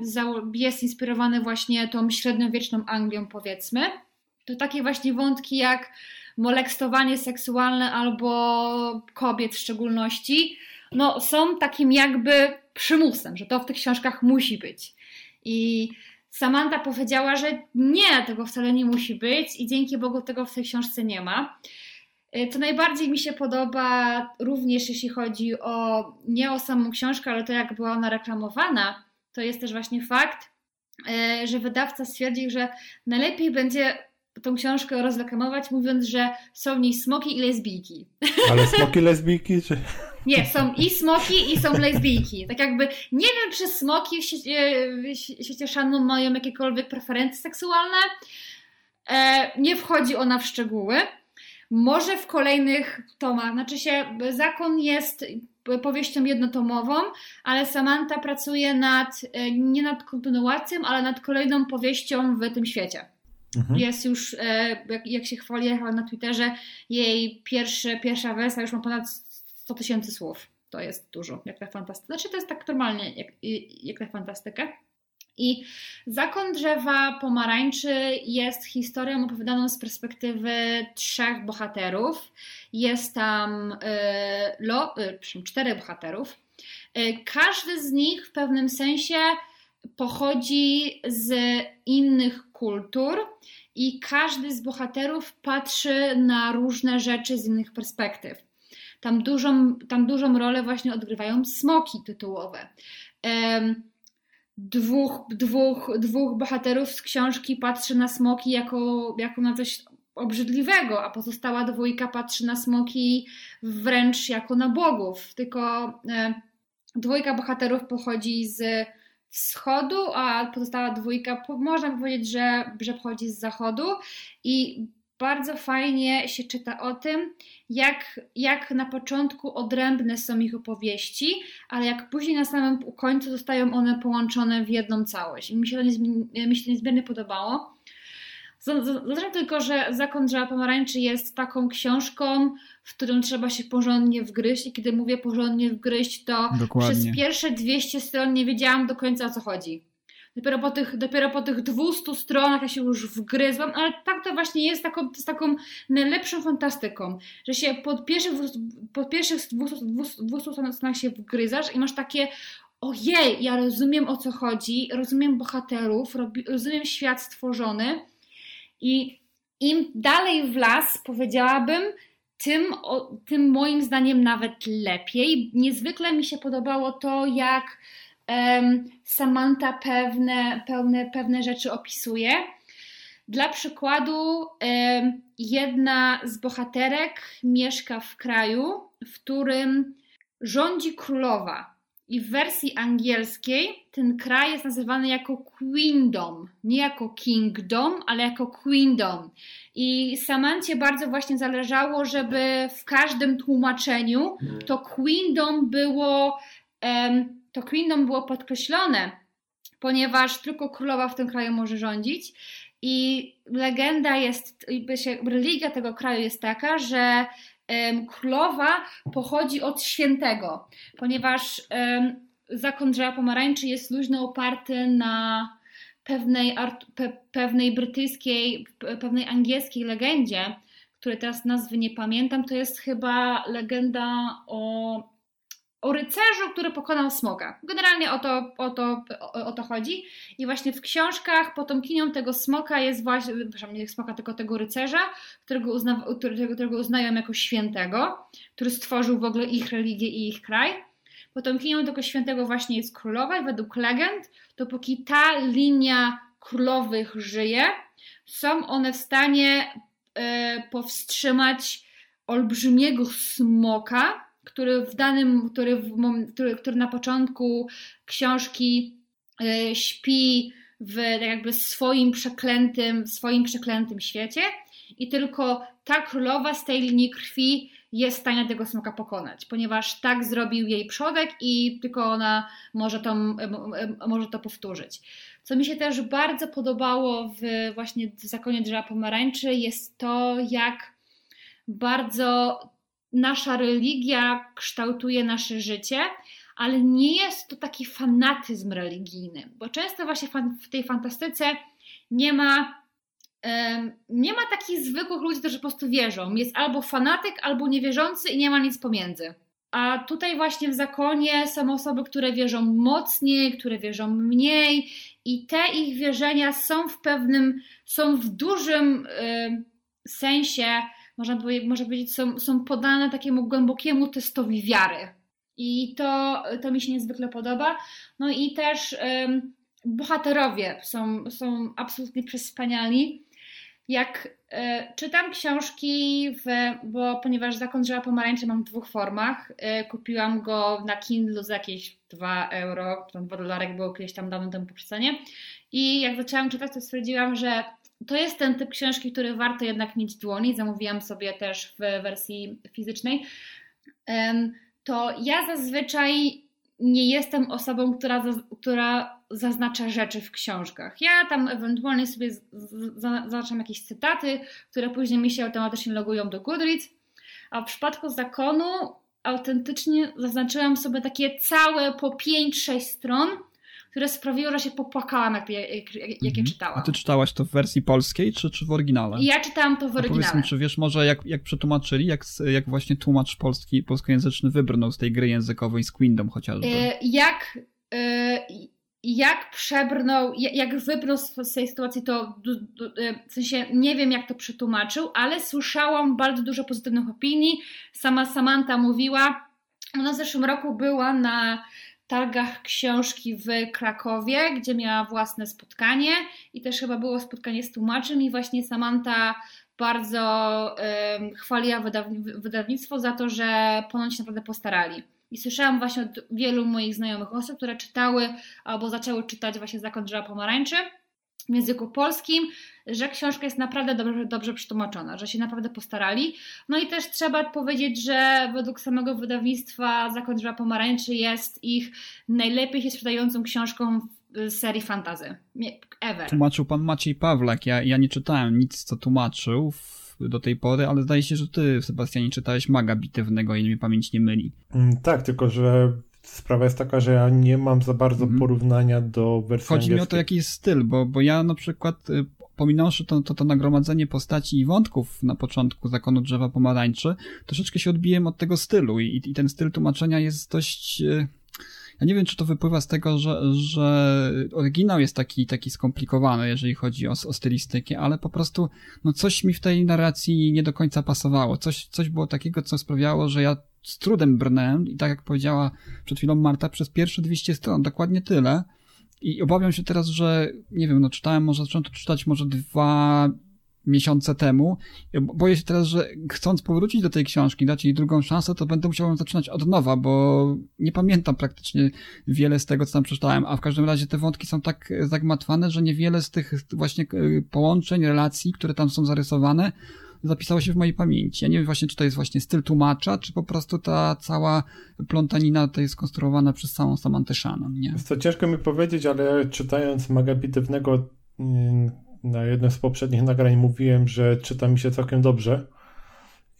jest inspirowany właśnie tą średniowieczną Anglią, powiedzmy, to takie właśnie wątki jak molektowanie seksualne albo kobiet w szczególności, no są takim jakby przymusem, że to w tych książkach musi być. I Samantha powiedziała, że nie, tego wcale nie musi być i dzięki Bogu tego w tej książce nie ma. Co najbardziej mi się podoba również jeśli chodzi o nie o samą książkę, ale to jak była ona reklamowana, to jest też właśnie fakt, e, że wydawca stwierdził, że najlepiej będzie tą książkę rozreklamować, mówiąc, że są w niej smoki i lesbijki. Ale smoki lesbijki? Czy... Nie, są i smoki, i są lesbijki. Tak jakby nie wiem, czy smoki świecie, w świecie szanu mają jakiekolwiek preferencje seksualne. E, nie wchodzi ona w szczegóły. Może w kolejnych tomach. Znaczy się, zakon jest powieścią jednotomową, ale Samantha pracuje nad, e, nie nad kontynuacją, ale nad kolejną powieścią w tym świecie. Mhm. Jest już, e, jak, jak się chwali na Twitterze, jej pierwsze, pierwsza wersja już ma ponad 100 tysięcy słów. To jest dużo, jak na fantastykę. Znaczy to jest tak normalnie, jak, jak na fantastykę. I Zakon Drzewa Pomarańczy jest historią opowiadaną z perspektywy trzech bohaterów. Jest tam y, lo, y, czterech bohaterów. Y, każdy z nich w pewnym sensie pochodzi z innych kultur i każdy z bohaterów patrzy na różne rzeczy z innych perspektyw. Tam dużą, tam dużą rolę właśnie odgrywają smoki tytułowe. Dwóch, dwóch, dwóch bohaterów z książki patrzy na smoki jako, jako na coś obrzydliwego, a pozostała dwójka patrzy na smoki wręcz jako na bogów. Tylko e, dwójka bohaterów pochodzi z wschodu, a pozostała dwójka, można powiedzieć, że, że pochodzi z zachodu i bardzo fajnie się czyta o tym, jak, jak na początku odrębne są ich opowieści, ale jak później na samym końcu zostają one połączone w jedną całość. I mi się to, niezmiernie, mi się to niezmiernie podobało. Zaznaczam tylko, że Zakon Drzewa Pomarańczy jest taką książką, w którą trzeba się porządnie wgryźć i kiedy mówię porządnie wgryźć, to Dokładnie. przez pierwsze 200 stron nie wiedziałam do końca o co chodzi. Dopiero po tych, dopiero po tych 200 stronach ja się już wgryzłam, ale tak to właśnie jest taką, jest taką najlepszą fantastyką, że się pod pierwszych, pod pierwszych 200, 200, 200 stronach się wgryzasz i masz takie ojej, ja rozumiem o co chodzi, rozumiem bohaterów, rozumiem świat stworzony i im dalej w las, powiedziałabym, tym, o, tym moim zdaniem nawet lepiej. Niezwykle mi się podobało to, jak Samantha pewne, pewne, pewne rzeczy opisuje. Dla przykładu, jedna z bohaterek mieszka w kraju, w którym rządzi królowa. I w wersji angielskiej ten kraj jest nazywany jako Queendom. Nie jako Kingdom, ale jako Queendom. I Samancie bardzo właśnie zależało, żeby w każdym tłumaczeniu to Queendom było, um, to Queendom było podkreślone, ponieważ tylko królowa w tym kraju może rządzić. I legenda jest, religia tego kraju jest taka, że królowa pochodzi od świętego, ponieważ zakon drzewa pomarańczy jest luźno oparty na pewnej, pe, pewnej brytyjskiej, pewnej angielskiej legendzie, której teraz nazwy nie pamiętam, to jest chyba legenda o o rycerzu, który pokonał smoka. Generalnie o to, o, to, o, o, to chodzi. I właśnie w książkach potomkinią tego smoka jest właśnie, przepraszam, nie smoka, tylko tego rycerza, którego, uzna, którego, którego uznają jako świętego, który stworzył w ogóle ich religię i ich kraj. Potomkinią tego świętego właśnie jest królowa i według legend, dopóki ta linia królowych żyje, są one w stanie e, powstrzymać olbrzymiego smoka, który w danym, który, w, który, który na początku książki y, śpi w tak jakby swoim przeklętym, swoim przeklętym świecie i tylko ta królowa z tej linii krwi jest w stanie tego smoka pokonać, ponieważ tak zrobił jej przodek i tylko ona może to, może to powtórzyć. Co mi się też bardzo podobało w właśnie w Zakonie Drzewa Pomarańczy jest to, jak bardzo nasza religia kształtuje nasze życie, ale nie jest to taki fanatyzm religijny, bo często właśnie w tej fantastyce nie ma nie ma takich zwykłych ludzi, którzy po prostu wierzą. Jest albo fanatyk, albo niewierzący i nie ma nic pomiędzy. A tutaj właśnie w zakonie są osoby, które wierzą mocniej, które wierzą mniej i te ich wierzenia są w pewnym, są w dużym sensie można, powiedzieć, można powiedzieć, są, są podane takiemu głębokiemu testowi wiary. I to, to mi się niezwykle podoba. No i też um, bohaterowie są, są absolutnie przespaniali. Jak e, czytam książki, w, bo ponieważ Zakon Drzewa Pomarańczy mam w dwóch formach, e, kupiłam go na Kindle za jakieś 2 euro, tam 2 dolarek było kiedyś tam dawno temu po przecenie. I jak zaczęłam czytać, to stwierdziłam, że to jest ten typ książki, który warto jednak mieć w dłoni. Zamówiłam sobie też w wersji fizycznej. To ja zazwyczaj nie jestem osobą, która, która zaznacza rzeczy w książkach. Ja tam ewentualnie sobie zaznaczam jakieś cytaty, które później mi się automatycznie logują do Goodreads. A w przypadku zakonu autentycznie zaznaczyłam sobie takie całe po 5-6 stron, które sprawiło, że się popłakałam, jak, jak, jak, jak je mhm. czytałam. A ty czytałaś to w wersji polskiej, czy, czy w oryginale? Ja czytałam to w oryginale. A powiedz mi, czy wiesz może, jak, jak przetłumaczyli, jak, jak właśnie tłumacz polski, polskojęzyczny wybrnął z tej gry językowej z Queendom chociażby? E, jak... E, jak przebrnął, jak wybrnął z tej sytuacji, to e, w sensie nie wiem, jak to przetłumaczył, ale słyszałam bardzo dużo pozytywnych opinii. Sama Samantha mówiła, ona w zeszłym roku była na targach książki w Krakowie, gdzie miała własne spotkanie i też chyba było spotkanie z tłumaczem i właśnie Samantha bardzo um, chwaliła wydawnictwo za to, że ponoć naprawdę postarali. I słyszałam właśnie od wielu moich znajomych osób, które czytały albo zaczęły czytać właśnie Zakon Drzewa Pomarańczy w języku polskim, że książka jest naprawdę dobrze, dobrze przetłumaczona, że się naprawdę postarali. No i też trzeba powiedzieć, że według samego wydawnictwa Zakon Drzewa Pomarańczy jest ich najlepiej się sprzedającą książką z serii fantazy. Ever. Tłumaczył pan Maciej Pawlak. Ja, ja nie czytałem nic, co tłumaczył do tej pory, ale zdaje się, że ty, Sebastianie, czytałeś maga bitewnego, jeśli mnie pamięć nie myli. Mm, tak, tylko że sprawa jest taka, że ja nie mam za bardzo mm. porównania do wersji Chodzi angielskiej. mi o to, jaki jest styl, bo, bo ja na przykład y, pominąwszy to, to, to nagromadzenie postaci i wątków na początku Zakonu Drzewa Pomarańczy, troszeczkę się odbiłem od tego stylu i, i ten styl tłumaczenia jest dość... Y, ja nie wiem, czy to wypływa z tego, że, że oryginał jest taki, taki skomplikowany, jeżeli chodzi o, o stylistykę, ale po prostu no coś mi w tej narracji nie do końca pasowało. Coś, coś było takiego, co sprawiało, że ja z trudem brnąłem i tak jak powiedziała przed chwilą Marta, przez pierwsze 200 stron, dokładnie tyle. I obawiam się teraz, że nie wiem, no czytałem, może zacząłem to czytać może dwa miesiące temu. Boję się teraz, że chcąc powrócić do tej książki, dać jej drugą szansę, to będę musiał zaczynać od nowa, bo nie pamiętam praktycznie wiele z tego, co tam przeczytałem, a w każdym razie te wątki są tak zagmatwane, że niewiele z tych właśnie e, połączeń, relacji, które tam są zarysowane, zapisało się w mojej pamięci. Ja nie wiem właśnie, czy to jest właśnie styl tłumacza, czy po prostu ta cała plątanina to jest skonstruowana przez samą Samantę Shannon, nie? To ciężko mi powiedzieć, ale czytając Magabitywnego mm, na jednym z poprzednich nagrań mówiłem, że czyta mi się całkiem dobrze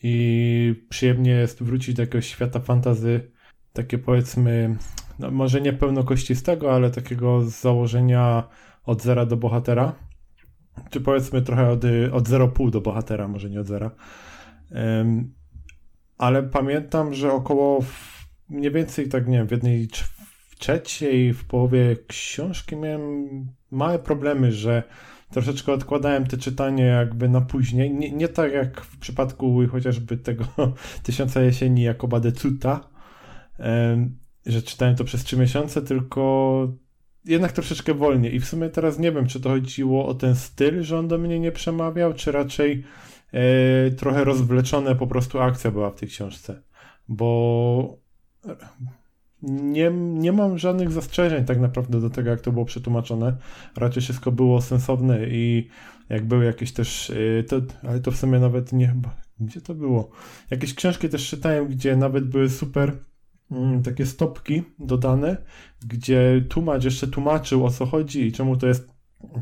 i przyjemnie jest wrócić do jakiegoś świata fantazy, takie powiedzmy, no może nie pełnokościstego, ale takiego z założenia od zera do bohatera. Czy powiedzmy trochę od, od 0,5 do bohatera, może nie od zera. Um, ale pamiętam, że około w, mniej więcej tak, nie wiem, w jednej trzeciej, w połowie książki miałem małe problemy, że troszeczkę odkładałem te czytanie jakby na później. Nie, nie tak jak w przypadku chociażby tego Tysiąca Jesieni Jakoba Decuta, że czytałem to przez trzy miesiące, tylko jednak troszeczkę wolniej. I w sumie teraz nie wiem, czy to chodziło o ten styl, że on do mnie nie przemawiał, czy raczej e, trochę rozwleczone po prostu akcja była w tej książce. Bo nie, nie mam żadnych zastrzeżeń tak naprawdę do tego, jak to było przetłumaczone. Raczej wszystko było sensowne i jak były jakieś też, e, to, ale to w sumie nawet nie, gdzie to było? Jakieś książki też czytałem, gdzie nawet były super takie stopki dodane, gdzie tłumacz jeszcze tłumaczył o co chodzi i czemu to jest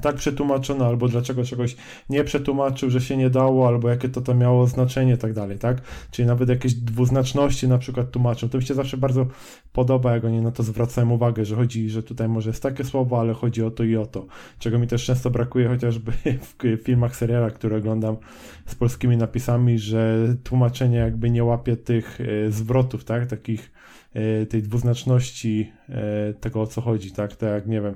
tak przetłumaczone, albo dlaczego czegoś nie przetłumaczył, że się nie dało, albo jakie to to miało znaczenie tak dalej, tak? Czyli nawet jakieś dwuznaczności na przykład tłumaczą. To mi się zawsze bardzo podoba, jak oni na to zwracają uwagę, że chodzi, że tutaj może jest takie słowo, ale chodzi o to i o to. Czego mi też często brakuje chociażby w filmach, serialach, które oglądam z polskimi napisami, że tłumaczenie jakby nie łapie tych e, zwrotów, tak? Takich tej dwuznaczności e, tego, o co chodzi, tak? Tak jak, nie wiem,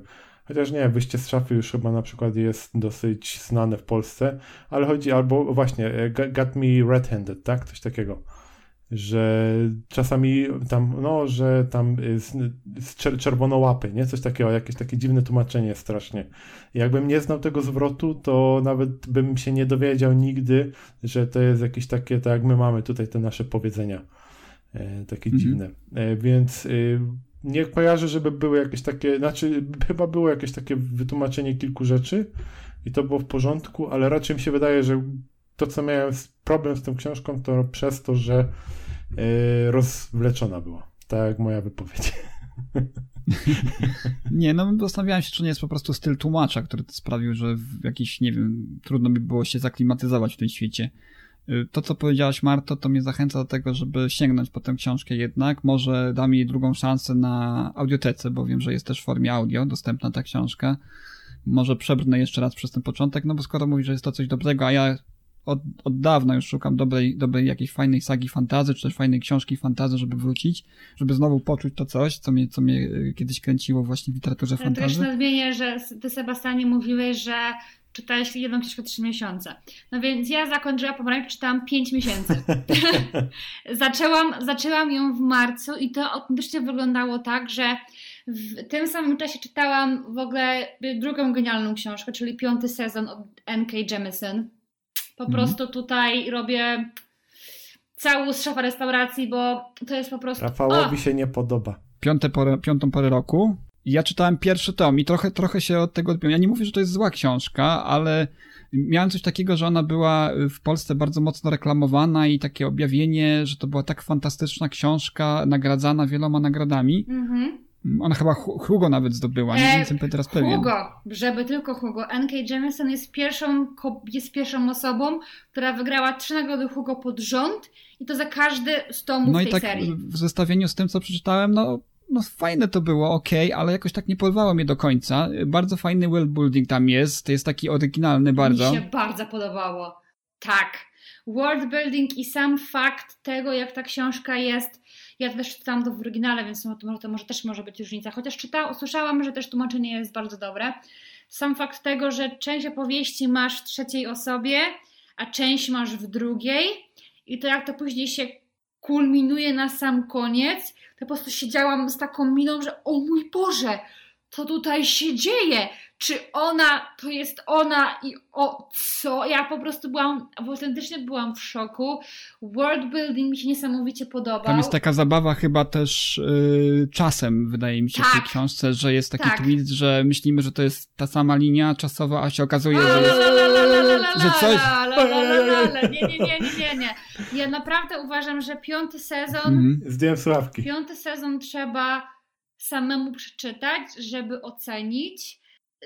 Chociaż nie, wyjście z szafy już chyba na przykład jest dosyć znane w Polsce, ale chodzi albo właśnie e, got me red-handed, tak? Coś takiego. Że czasami tam, no, że tam z, z czerwonołapy, nie? Coś takiego, jakieś takie dziwne tłumaczenie strasznie. Jakbym nie znał tego zwrotu, to nawet bym się nie dowiedział nigdy, że to jest jakieś takie, tak jak my mamy tutaj te nasze powiedzenia. E, takie mhm. dziwne. E, więc y, nie kojarzę, żeby były jakieś takie, znaczy chyba było jakieś takie wytłumaczenie kilku rzeczy i to było w porządku, ale raczej mi się wydaje, że to, co miałem problem z tą książką, to przez to, że yy, rozwleczona była. Tak jak moja wypowiedź. nie, no zastanawiałem się, czy nie jest po prostu styl tłumacza, który sprawił, że w jakiś, nie wiem, trudno mi było się zaklimatyzować w tym świecie. To, co powiedziałaś, Marto, to mnie zachęca do tego, żeby sięgnąć po tę książkę jednak. Może dam jej drugą szansę na audiotece, bo wiem, że jest też w formie audio dostępna ta książka. Może przebrnę jeszcze raz przez ten początek, no bo skoro mówisz, że jest to coś dobrego, a ja od, od dawna już szukam dobrej, dobrej jakiejś fajnej sagi fantazy, czy też fajnej książki fantazy, żeby wrócić, żeby znowu poczuć to coś, co mnie, co mnie y, kiedyś kręciło właśnie w literaturze fantazy. Ja też nadmienię, że ty Sebastianie mówiłeś, że czytałeś jedną książkę 3 miesiące. No więc ja zakończyłam pomarańcz, czytałam 5 miesięcy. zaczęłam, zaczęłam ją w marcu i to autentycznie wyglądało tak, że w tym samym czasie czytałam w ogóle drugą genialną książkę, czyli piąty sezon od N.K. Jemisin. Po mhm. prostu tutaj robię całą z szefa restauracji, bo to jest po prostu... Rafałowi o! się nie podoba. Piąte porę, piątą porę roku ja czytałem pierwszy tom i trochę, trochę się od tego odbiłem. Ja nie mówię, że to jest zła książka, ale miałem coś takiego, że ona była w Polsce bardzo mocno reklamowana i takie objawienie, że to była tak fantastyczna książka, nagradzana wieloma nagradami. Mhm. Ona chyba Hugo nawet zdobyła, nie jestem teraz Hugo, pewien. Hugo, żeby tylko Hugo. N.K. Jemisin jest pierwszą, jest pierwszą osobą, która wygrała trzy nagrody Hugo pod rząd i to za każdy z tomów no tej i tak serii. w zestawieniu z tym, co przeczytałem, no no fajne to było, ok, ale jakoś tak nie porwało mnie do końca. Bardzo fajny world building tam jest, to jest taki oryginalny bardzo. Mi się bardzo podobało. Tak. World building i sam fakt tego, jak ta książka jest. Ja też czytałam to w oryginale, więc to może, to może też może być różnica. Chociaż czytałam, słyszałam, że też tłumaczenie jest bardzo dobre. Sam fakt tego, że część opowieści masz w trzeciej osobie, a część masz w drugiej i to jak to później się kulminuje na sam koniec, to po prostu siedziałam z taką miną, że o mój Boże, co tutaj się dzieje? Czy ona to jest ona i o co? Ja po prostu byłam, autentycznie byłam w szoku. World building mi się niesamowicie podobał. Tam jest taka zabawa chyba też yy, czasem, wydaje mi się, tak. w tej tak. książce, że jest taki tak. twist, że myślimy, że to jest ta sama linia czasowa, a się okazuje, że jest... Że coś... Nie, nie, nie, nie, nie, nie. Ja naprawdę uważam, że piąty sezon... Mhm. Zdjąłem sławki. Piąty sezon trzeba samemu przeczytać, żeby ocenić.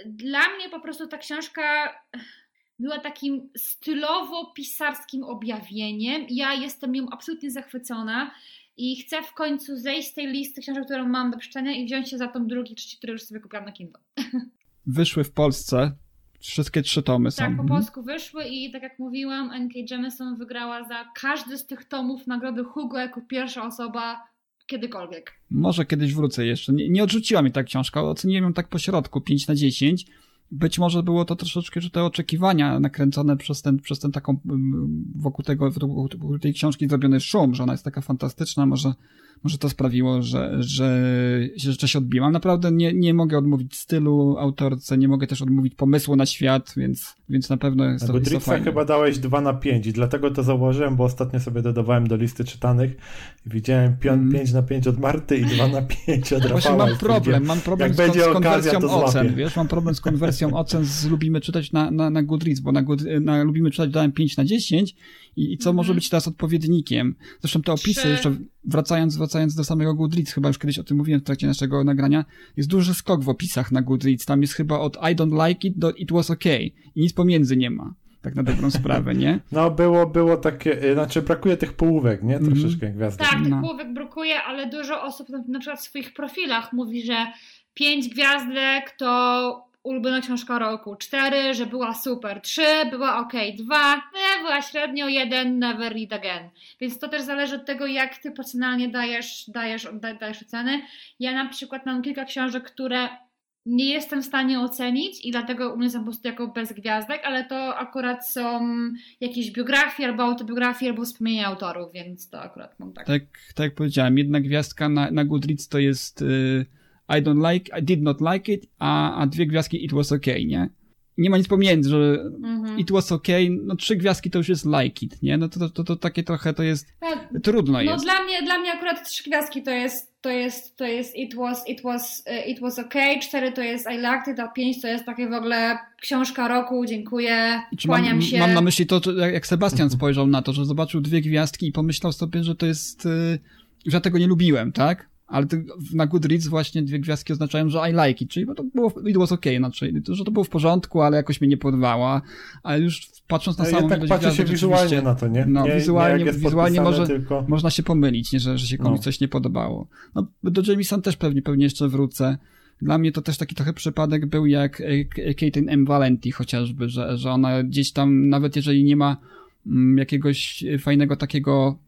Dla mnie po prostu ta książka była takim stylowo-pisarskim objawieniem. Ja jestem ją absolutnie zachwycona i chcę w końcu zejść z tej listy książek, którą mam do przeczytania i wziąć się za tą drugi, trzeci, który już sobie kupiłam na Kindle. Wyszły w Polsce Wszystkie trzy tomy są. Tak, po Mhm. polsku wyszły i tak jak mówiłam, N.K. Jemisin wygrała za każdy z tych tomów nagrodę Hugo jako pierwsza osoba kiedykolwiek. Może kiedyś wrócę jeszcze. Nie, nie odrzuciła mi ta książka, oceniłem ją tak po środku, 5 na 10. Być może było to troszeczkę, że te oczekiwania nakręcone przez ten, przez ten taką, mm, wokół tego, wokół tej książki zrobiony szum, że ona jest taka fantastyczna, może, może to sprawiło, że, że, że, się odbiłam. Naprawdę nie, nie mogę odmówić stylu autorce, nie mogę też odmówić pomysłu na świat, więc, więc na pewno jest to, jest to chyba dałeś 2 na 5 i dlatego to zauważyłem, bo ostatnio sobie dodawałem do listy czytanych i widziałem 5 Mm. na 5 od Marty i 2 na 5 od Właśnie Rafała. mam i problem, mam problem z, z okazja, konwersją ocen, wiesz, mam problem z konwersją ocen z lubimy czytać na, na, na Goodreads, bo na, Good, na lubimy czytać dałem 5 na 10 i, i co Mhm. może być teraz odpowiednikiem. Zresztą te opisy, Trzy. jeszcze wracając, wracając do samego Goodreads, chyba już kiedyś o tym mówiłem w trakcie naszego nagrania, jest duży skok w opisach na Goodreads, tam jest chyba od I don't like it do it was okay i nic pomiędzy nie ma. Tak na dobrą sprawę, nie? No było, było takie, y, znaczy brakuje tych połówek, nie? Mhm. Troszeczkę gwiazdek. Tak, tych No. połówek brakuje, ale dużo osób na, na przykład w swoich profilach mówi, że pięć gwiazdek to ulubiona książka roku, cztery, że była super, trzy, była ok, dwa, nie, była średnio, jeden, never read again. Więc to też zależy od tego, jak ty personalnie dajesz, dajesz, da, dajesz oceny. Ja na przykład mam kilka książek, które nie jestem w stanie ocenić i dlatego u mnie są po prostu jako bez gwiazdek, ale to akurat są jakieś biografie albo autobiografie albo wspomnienia autorów, więc to akurat mam tak. Tak, tak jak powiedziałem, jedna gwiazdka na, na Goodreads to jest y, I don't like, I did not like it, a, a dwie gwiazdki it was okay, nie? Nie ma nic pomiędzy, że Mhm. it was okay, no trzy gwiazdki to już jest like it, nie? No to, to, to, to takie trochę to jest, Tak, trudno No jest. dla mnie, dla mnie akurat trzy gwiazdki to jest, to jest, to jest it was, it was, e, it was okay, cztery to jest I liked it, a pięć to jest takie w ogóle książka roku, dziękuję, Czy kłaniam mam, się. mam na myśli to, jak Sebastian spojrzał na to, że zobaczył dwie gwiazdki i pomyślał sobie, że to jest, y, że ja tego nie lubiłem, tak? Ale na Goodreads właśnie dwie gwiazdki oznaczają, że I like it, czyli to było, it was okay, znaczy, że to było w porządku, ale jakoś mnie nie porwało, ale już patrząc na samą jednak ilość patrzy się wizualnie na to, nie? No, nie, wizualnie- nie wizualnie może- tylko... można się pomylić, nie? Że, że się komuś No. coś nie podobało. No, do Jameson też pewnie, pewnie jeszcze wrócę. Dla mnie to też taki trochę przypadek był jak Caitlin M. Valenti chociażby, że, że ona gdzieś tam, nawet jeżeli nie ma mm, jakiegoś fajnego takiego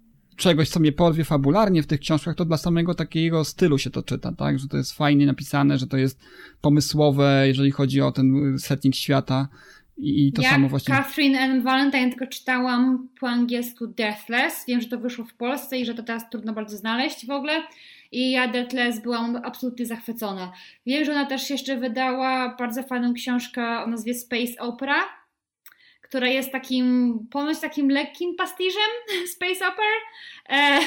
czegoś, co mnie porwie fabularnie w tych książkach, to dla samego takiego stylu się to czyta, tak? Że to jest fajnie napisane, że to jest pomysłowe, jeżeli chodzi o ten setting świata i, to ja samo właśnie... Catherine N. Valentine tylko czytałam po angielsku Deathless. Wiem, że to wyszło w Polsce i że to teraz trudno bardzo znaleźć w ogóle. I ja Deathless byłam absolutnie zachwycona. Wiem, że ona też jeszcze wydała bardzo fajną książkę o nazwie Space Opera, która jest takim, ponoć takim lekkim pastiżem Space Opera. E,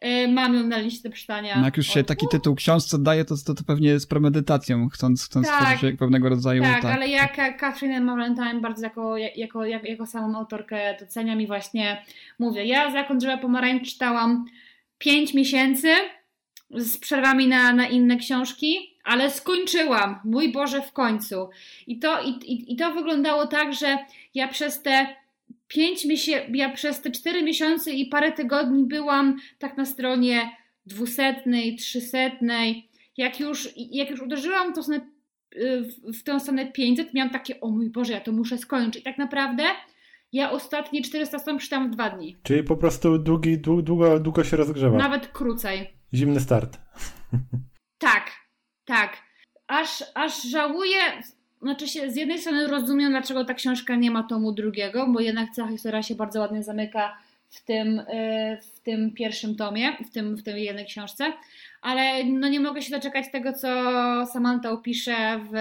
e, mam ją na liście czytania. No jak już się taki tytuł książce daje, to, to, to pewnie z premedytacją, chcąc, chcąc Tak. stworzyć pewnego rodzaju... Tak, ale ja Catherine Valentine bardzo jako, jako, jako, jako samą autorkę doceniam i właśnie mówię, ja Zakon Drzewa Pomarańcz czytałam 5 miesięcy z przerwami na, na inne książki, ale skończyłam, mój Boże, w końcu. I to, i, i, i to wyglądało tak, że ja przez te 5 miesięcy, ja przez te 4 miesiące i parę tygodni byłam tak na stronie dwusetnej, trzysetnej. Jak już, jak już uderzyłam stronę w, w tę stronę 500 miałam takie, o mój Boże, ja to muszę skończyć. I tak naprawdę ja ostatnie 400 stron przeczytałam w dwa dni. Czyli po prostu długi, dłu- długo, długo się rozgrzewa. Nawet krócej. Zimny start. Tak, tak. Aż, aż żałuję, znaczy się, z jednej strony rozumiem, dlaczego ta książka nie ma tomu drugiego, bo jednak cała historia się bardzo ładnie zamyka w tym, y, w tym pierwszym tomie, w, tym, w tej jednej książce, ale no nie mogę się doczekać tego, co Samantha opisze w,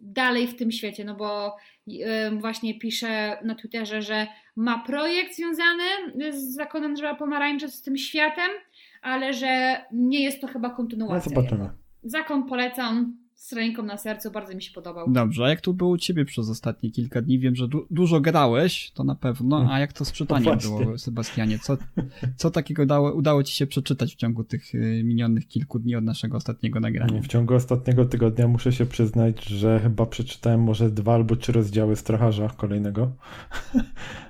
dalej w tym świecie, no bo właśnie pisze na Twitterze, że ma projekt związany z Zakonem Drzewa Pomarańczy, z tym światem, ale że nie jest to chyba No kontynuacja. zobaczymy. jego. Zakon polecam z ręką na sercu, bardzo mi się podobał. Dobrze, a jak tu było u ciebie przez ostatnie kilka dni? Wiem, że du- dużo grałeś, to na pewno, a jak to z czytaniem właśnie. było, Sebastianie? Co, co takiego dało, udało ci się przeczytać w ciągu tych y, minionych kilku dni od naszego ostatniego nagrania? W ciągu ostatniego tygodnia muszę się przyznać, że chyba przeczytałem może dwa albo trzy rozdziały Stracharza kolejnego.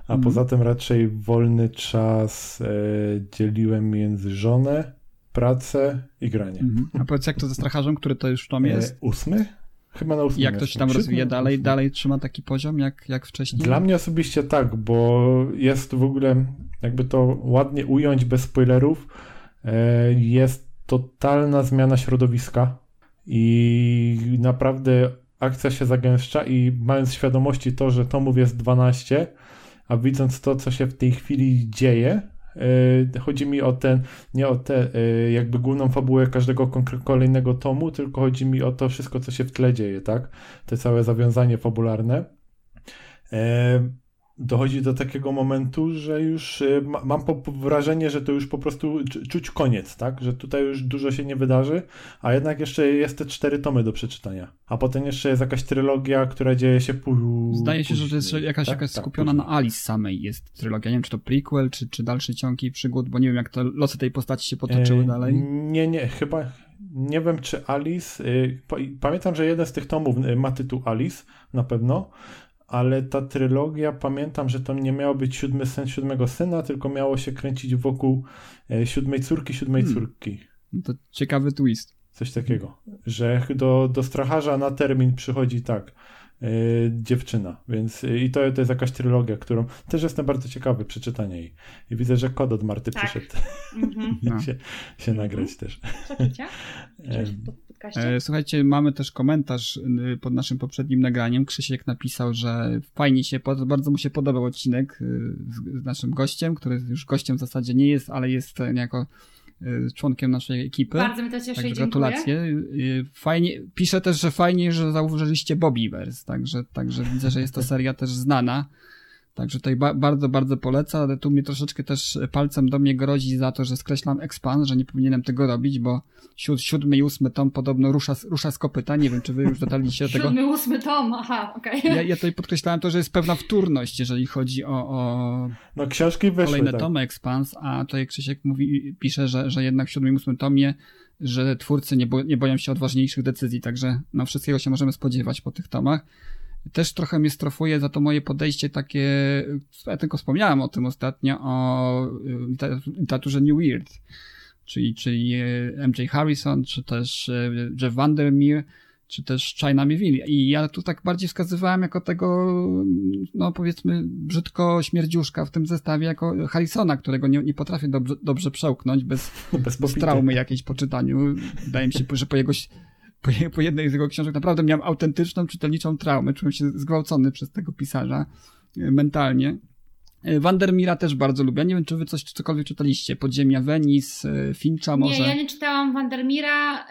A Mhm. poza tym raczej wolny czas e, dzieliłem między żonę, pracę i granie. Mhm. A powiedz, jak to ze Stracharzem, który to już tomie E, jest? ósmy? Chyba na ósmym Jak to się tam rozwija dalej, dalej trzyma taki poziom jak, jak wcześniej? Dla mnie osobiście tak, bo jest w ogóle, jakby to ładnie ująć bez spoilerów, e, jest totalna zmiana środowiska i naprawdę akcja się zagęszcza i mając świadomości to, że tomów jest 12, a widząc to, co się w tej chwili dzieje, e, chodzi mi o ten, nie o tę e, jakby główną fabułę każdego kolejnego tomu, tylko chodzi mi o to wszystko, co się w tle dzieje, tak? Te całe zawiązanie fabularne. Dochodzi do takiego momentu, że już ma, mam wrażenie, że to już po prostu czu- czuć koniec, tak? Że tutaj już dużo się nie wydarzy, a jednak jeszcze jest te cztery tomy do przeczytania. A potem jeszcze jest jakaś trylogia, która dzieje się pół. Zdaje się, że to jest później, jakaś, tak? jakaś Tak, skupiona później. na Alice samej jest trylogia. Nie wiem, czy to prequel, czy, czy dalszy ciąg jej przygód, bo nie wiem, jak to losy tej postaci się potoczyły E, dalej. Nie, nie, chyba. Nie wiem, czy Alice. y, pa- Pamiętam, że jeden z tych tomów y, ma tytuł Alice, na pewno, ale ta trylogia, pamiętam, że to nie miało być siódmy syn siódmego syna, tylko miało się kręcić wokół e, siódmej córki, siódmej Hmm. córki. No To ciekawy twist. Coś takiego. Że do, do stracharza na termin przychodzi tak. e, dziewczyna, więc y, i to, to jest jakaś trylogia, którą też jestem bardzo ciekawy przeczytania jej. I widzę, że kod od Marty Tak. przyszedł Mhm. No. się, się nagrać też. Co podcaście. E, Słuchajcie, mamy też komentarz y, pod naszym poprzednim nagraniem. Krzysiek napisał, że fajnie się, bardzo mu się podobał odcinek y, z, naszym gościem, który już gościem w zasadzie nie jest, ale jest niejako y, członkiem naszej ekipy. Bardzo mnie to cieszy i Także dziękuję. gratulacje. Fajnie, pisze też, że fajnie, że zauważyliście Bobbyverse, także, także widzę, że jest to seria też znana. Także tutaj ba bardzo, bardzo polecam, ale tu mnie troszeczkę też palcem do mnie grozi za to, że skreślam Expand, że nie powinienem tego robić, bo siód siódmy i ósmy tom podobno rusza, z- rusza z kopyta. Nie wiem, czy wy już dotarliście do tego. Siódmy, ósmy tom, aha, okej. Ja, ja tutaj podkreślałem to, że jest pewna wtórność, jeżeli chodzi o, o No książki wyszły, kolejne tak. tomy Expans, a tutaj Krzysiek mówi, pisze, że, że jednak w siódmym i ósmym tomie, że twórcy nie, bo, nie boją się odważniejszych decyzji, także no wszystkiego się możemy spodziewać po tych tomach. Też trochę mnie strofuje za to moje podejście takie, ja tylko wspomniałem o tym ostatnio, o y, liter- literaturze New Weird, czyli, czyli y, M.J. Harrison, czy też y, Jeff Vandermeer, czy też China Mieville. I ja tu tak bardziej wskazywałem jako tego, no powiedzmy, brzydko śmierdziuszka w tym zestawie, jako Harrisona, którego nie, nie potrafię dobrze, dobrze przełknąć bez, Bez bez traumy jakiejś po czytaniu. Wydaje mi się, że po jego, po, po jednej z jego książek naprawdę miałem autentyczną czytelniczą traumę. Czułem się zgwałcony przez tego pisarza e, mentalnie. E, Vandermira też bardzo lubię. Nie wiem, czy wy coś cokolwiek czytaliście. Podziemia Venice, e, Fincha może. Nie, ja nie czytałam Vandermira, y,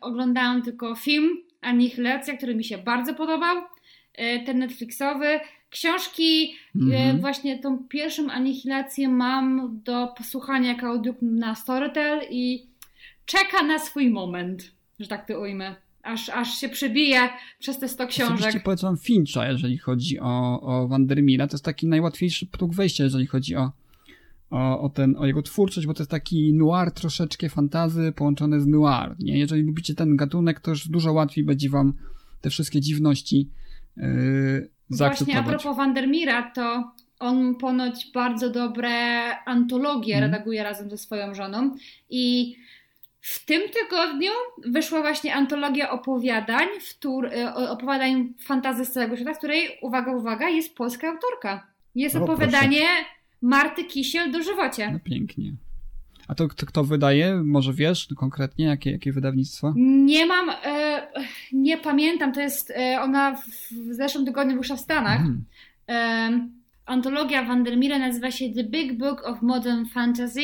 oglądałam tylko film Anihilacja, który mi się bardzo podobał, y, ten Netflixowy. Książki, y, Mhm. właśnie tą pierwszą Anihilację mam do posłuchania jako audio na Storytel i czeka na swój moment, że tak to ujmę. Aż, aż się przebije przez te 100 Osobiście książek. polecam Fincha, jeżeli chodzi o, o Vandermira. To jest taki najłatwiejszy próg wejścia, jeżeli chodzi o, o, o, ten, o jego twórczość, bo to jest taki noir troszeczkę fantazy połączony z noir. Nie? Jeżeli lubicie ten gatunek, to już dużo łatwiej będzie wam te wszystkie dziwności yy, Właśnie a propos Vandermira, to on ponoć bardzo dobre antologie Mhm. redaguje razem ze swoją żoną i w tym tygodniu wyszła właśnie antologia opowiadań, w któr, e, opowiadań fantazy z całego świata, w której, uwaga, uwaga, jest polska autorka. Jest O, opowiadanie Marty Kisiel do żywocie. No pięknie. A to kto, kto wydaje? Może wiesz konkretnie, jakie, jakie wydawnictwo? Nie mam, e, nie pamiętam, to jest, e, ona w, w zeszłym tygodniu wyszła w Stanach. Mhm. Em, antologia Vandermeera nazywa się The Big Book of Modern Fantasy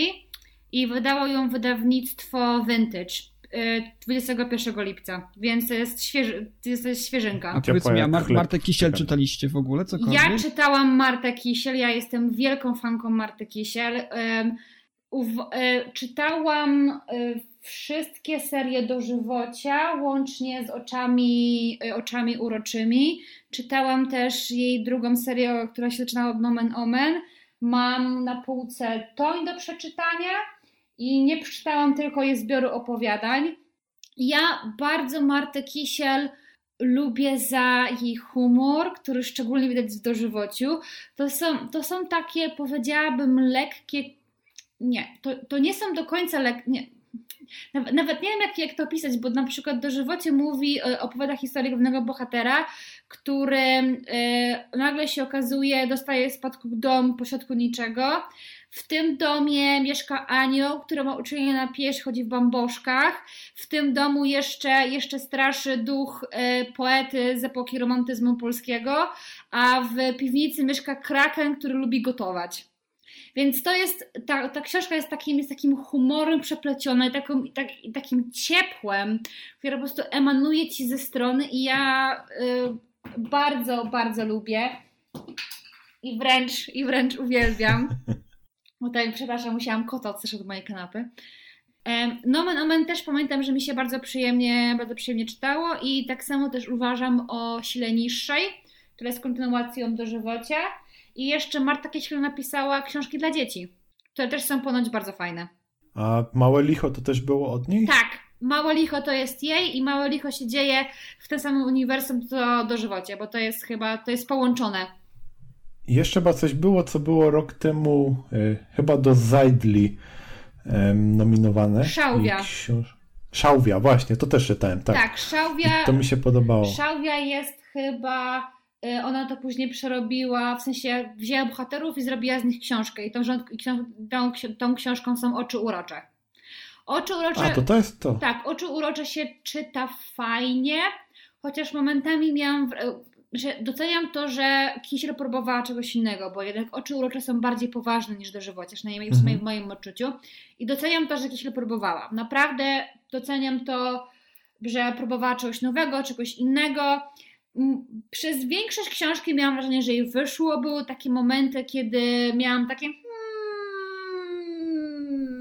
i wydało ją wydawnictwo Vintage e, 21 lipca, więc to jest, świeży, jest świeżynka. A powiedz mi, a Mar-. Martę Kisiel czytaliście w ogóle cokolwiek? Ja czytałam Martę Kisiel, ja jestem wielką fanką Marty Kisiel. E, czytałam e, wszystkie serie dożywocia, łącznie z oczami, e, oczami uroczymi. Czytałam też jej drugą serię, która się zaczyna od Nomen Omen. Mam na półce Toń do przeczytania i nie przeczytałam tylko jej zbioru opowiadań. Ja bardzo Martę Kisiel lubię za jej humor, który szczególnie widać w dożywociu. To są, to są takie, powiedziałabym, lekkie. Nie, to, to nie są do końca lekkie. Nawet, nie wiem, jak, jak to opisać, bo na przykład dożywocie mówi, e, opowiada historię głównego bohatera, który e, nagle się okazuje, dostaje spadku dom pośrodku niczego. W tym domie mieszka anioł, który ma uczulenie na pieś, chodzi w bamboszkach. W tym domu jeszcze, jeszcze straszy duch e, poety z epoki romantyzmu polskiego, a w piwnicy mieszka kraken, który lubi gotować. Więc to jest, ta, ta książka jest takim, jest takim humorem przepleciona i taką, tak, takim ciepłem, które po prostu emanuje ci ze strony i ja y, bardzo, bardzo lubię i wręcz, i wręcz uwielbiam. Tutaj, przepraszam, musiałam kota odstraszyć od mojej kanapy. Nomen Omen też pamiętam, że mi się bardzo przyjemnie, bardzo przyjemnie czytało i tak samo też uważam o Sile Niższej, która jest kontynuacją dożywocia. I jeszcze Marta Kieśl napisała książki dla dzieci, które też są ponoć bardzo fajne. A Małe Licho to też było od niej? Tak, Małe Licho to jest jej i Małe Licho się dzieje w tym samym uniwersum co dożywocie, bo to jest chyba, to jest połączone. Jeszcze chyba coś było, co było rok temu y, chyba do Zajdli em, nominowane. Szałwia. Książ- Szałwia, właśnie, to też czytałem, tak. Tak, Szałwia, I to mi się podobało. Szałwia jest chyba, y, ona to później przerobiła, w sensie wzięła bohaterów i zrobiła z nich książkę i tą, tą, tą książką są Oczy Urocze. Oczy Urocze... A, to to jest to. Tak, Oczy Urocze się czyta fajnie, chociaż momentami miałam, że doceniam to, że Kisiel próbowała czegoś innego, bo jednak Oczy Urocze są bardziej poważne niż dożywocie, przynajmniej w, Mhm. w moim odczuciu. I doceniam to, że Kisiel próbowała. Naprawdę doceniam to, że próbowała czegoś nowego, czegoś innego. M, Przez większość książki miałam wrażenie, że jej wyszło. Były takie momenty, kiedy miałam takie.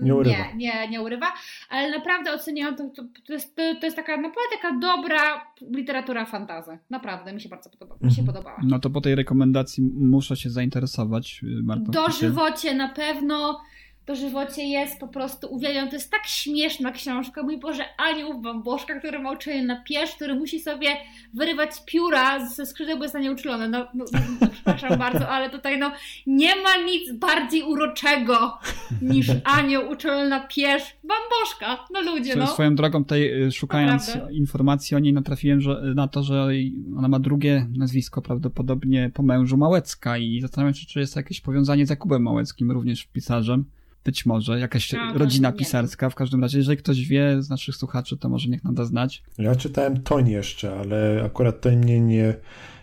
Nie urywa. Nie, nie, nie urywa, ale naprawdę oceniam to. To, to, jest, to, to jest taka naprawdę taka dobra literatura fantazy. Naprawdę mi się bardzo podoba, mi się Mhm. podobała. No to po tej rekomendacji muszę się zainteresować, Marta. Dożywocie na pewno. Dożywocie jest po prostu, uwielbiam, to jest tak śmieszna książka, mój Boże, anioł bamboszka, który ma uczulenie na pierś, który musi sobie wyrywać pióra ze skrzydeł, bo jest na nie uczulony. No, no, no, przepraszam bardzo, ale tutaj no nie ma nic bardziej uroczego niż anioł uczulony na pierś bamboszka. No ludzie, no. Swoją drogą tutaj y, szukając Naprawdę. informacji o niej natrafiłem że, na to, że ona ma drugie nazwisko prawdopodobnie po mężu Małecka i zastanawiam się, czy jest jakieś powiązanie z Jakubem Małeckim, również pisarzem. Być może, jakaś to rodzina pisarska. W każdym razie, jeżeli ktoś wie z naszych słuchaczy, to może niech nam da znać. Ja czytałem Toń jeszcze, ale akurat Toń mnie nie...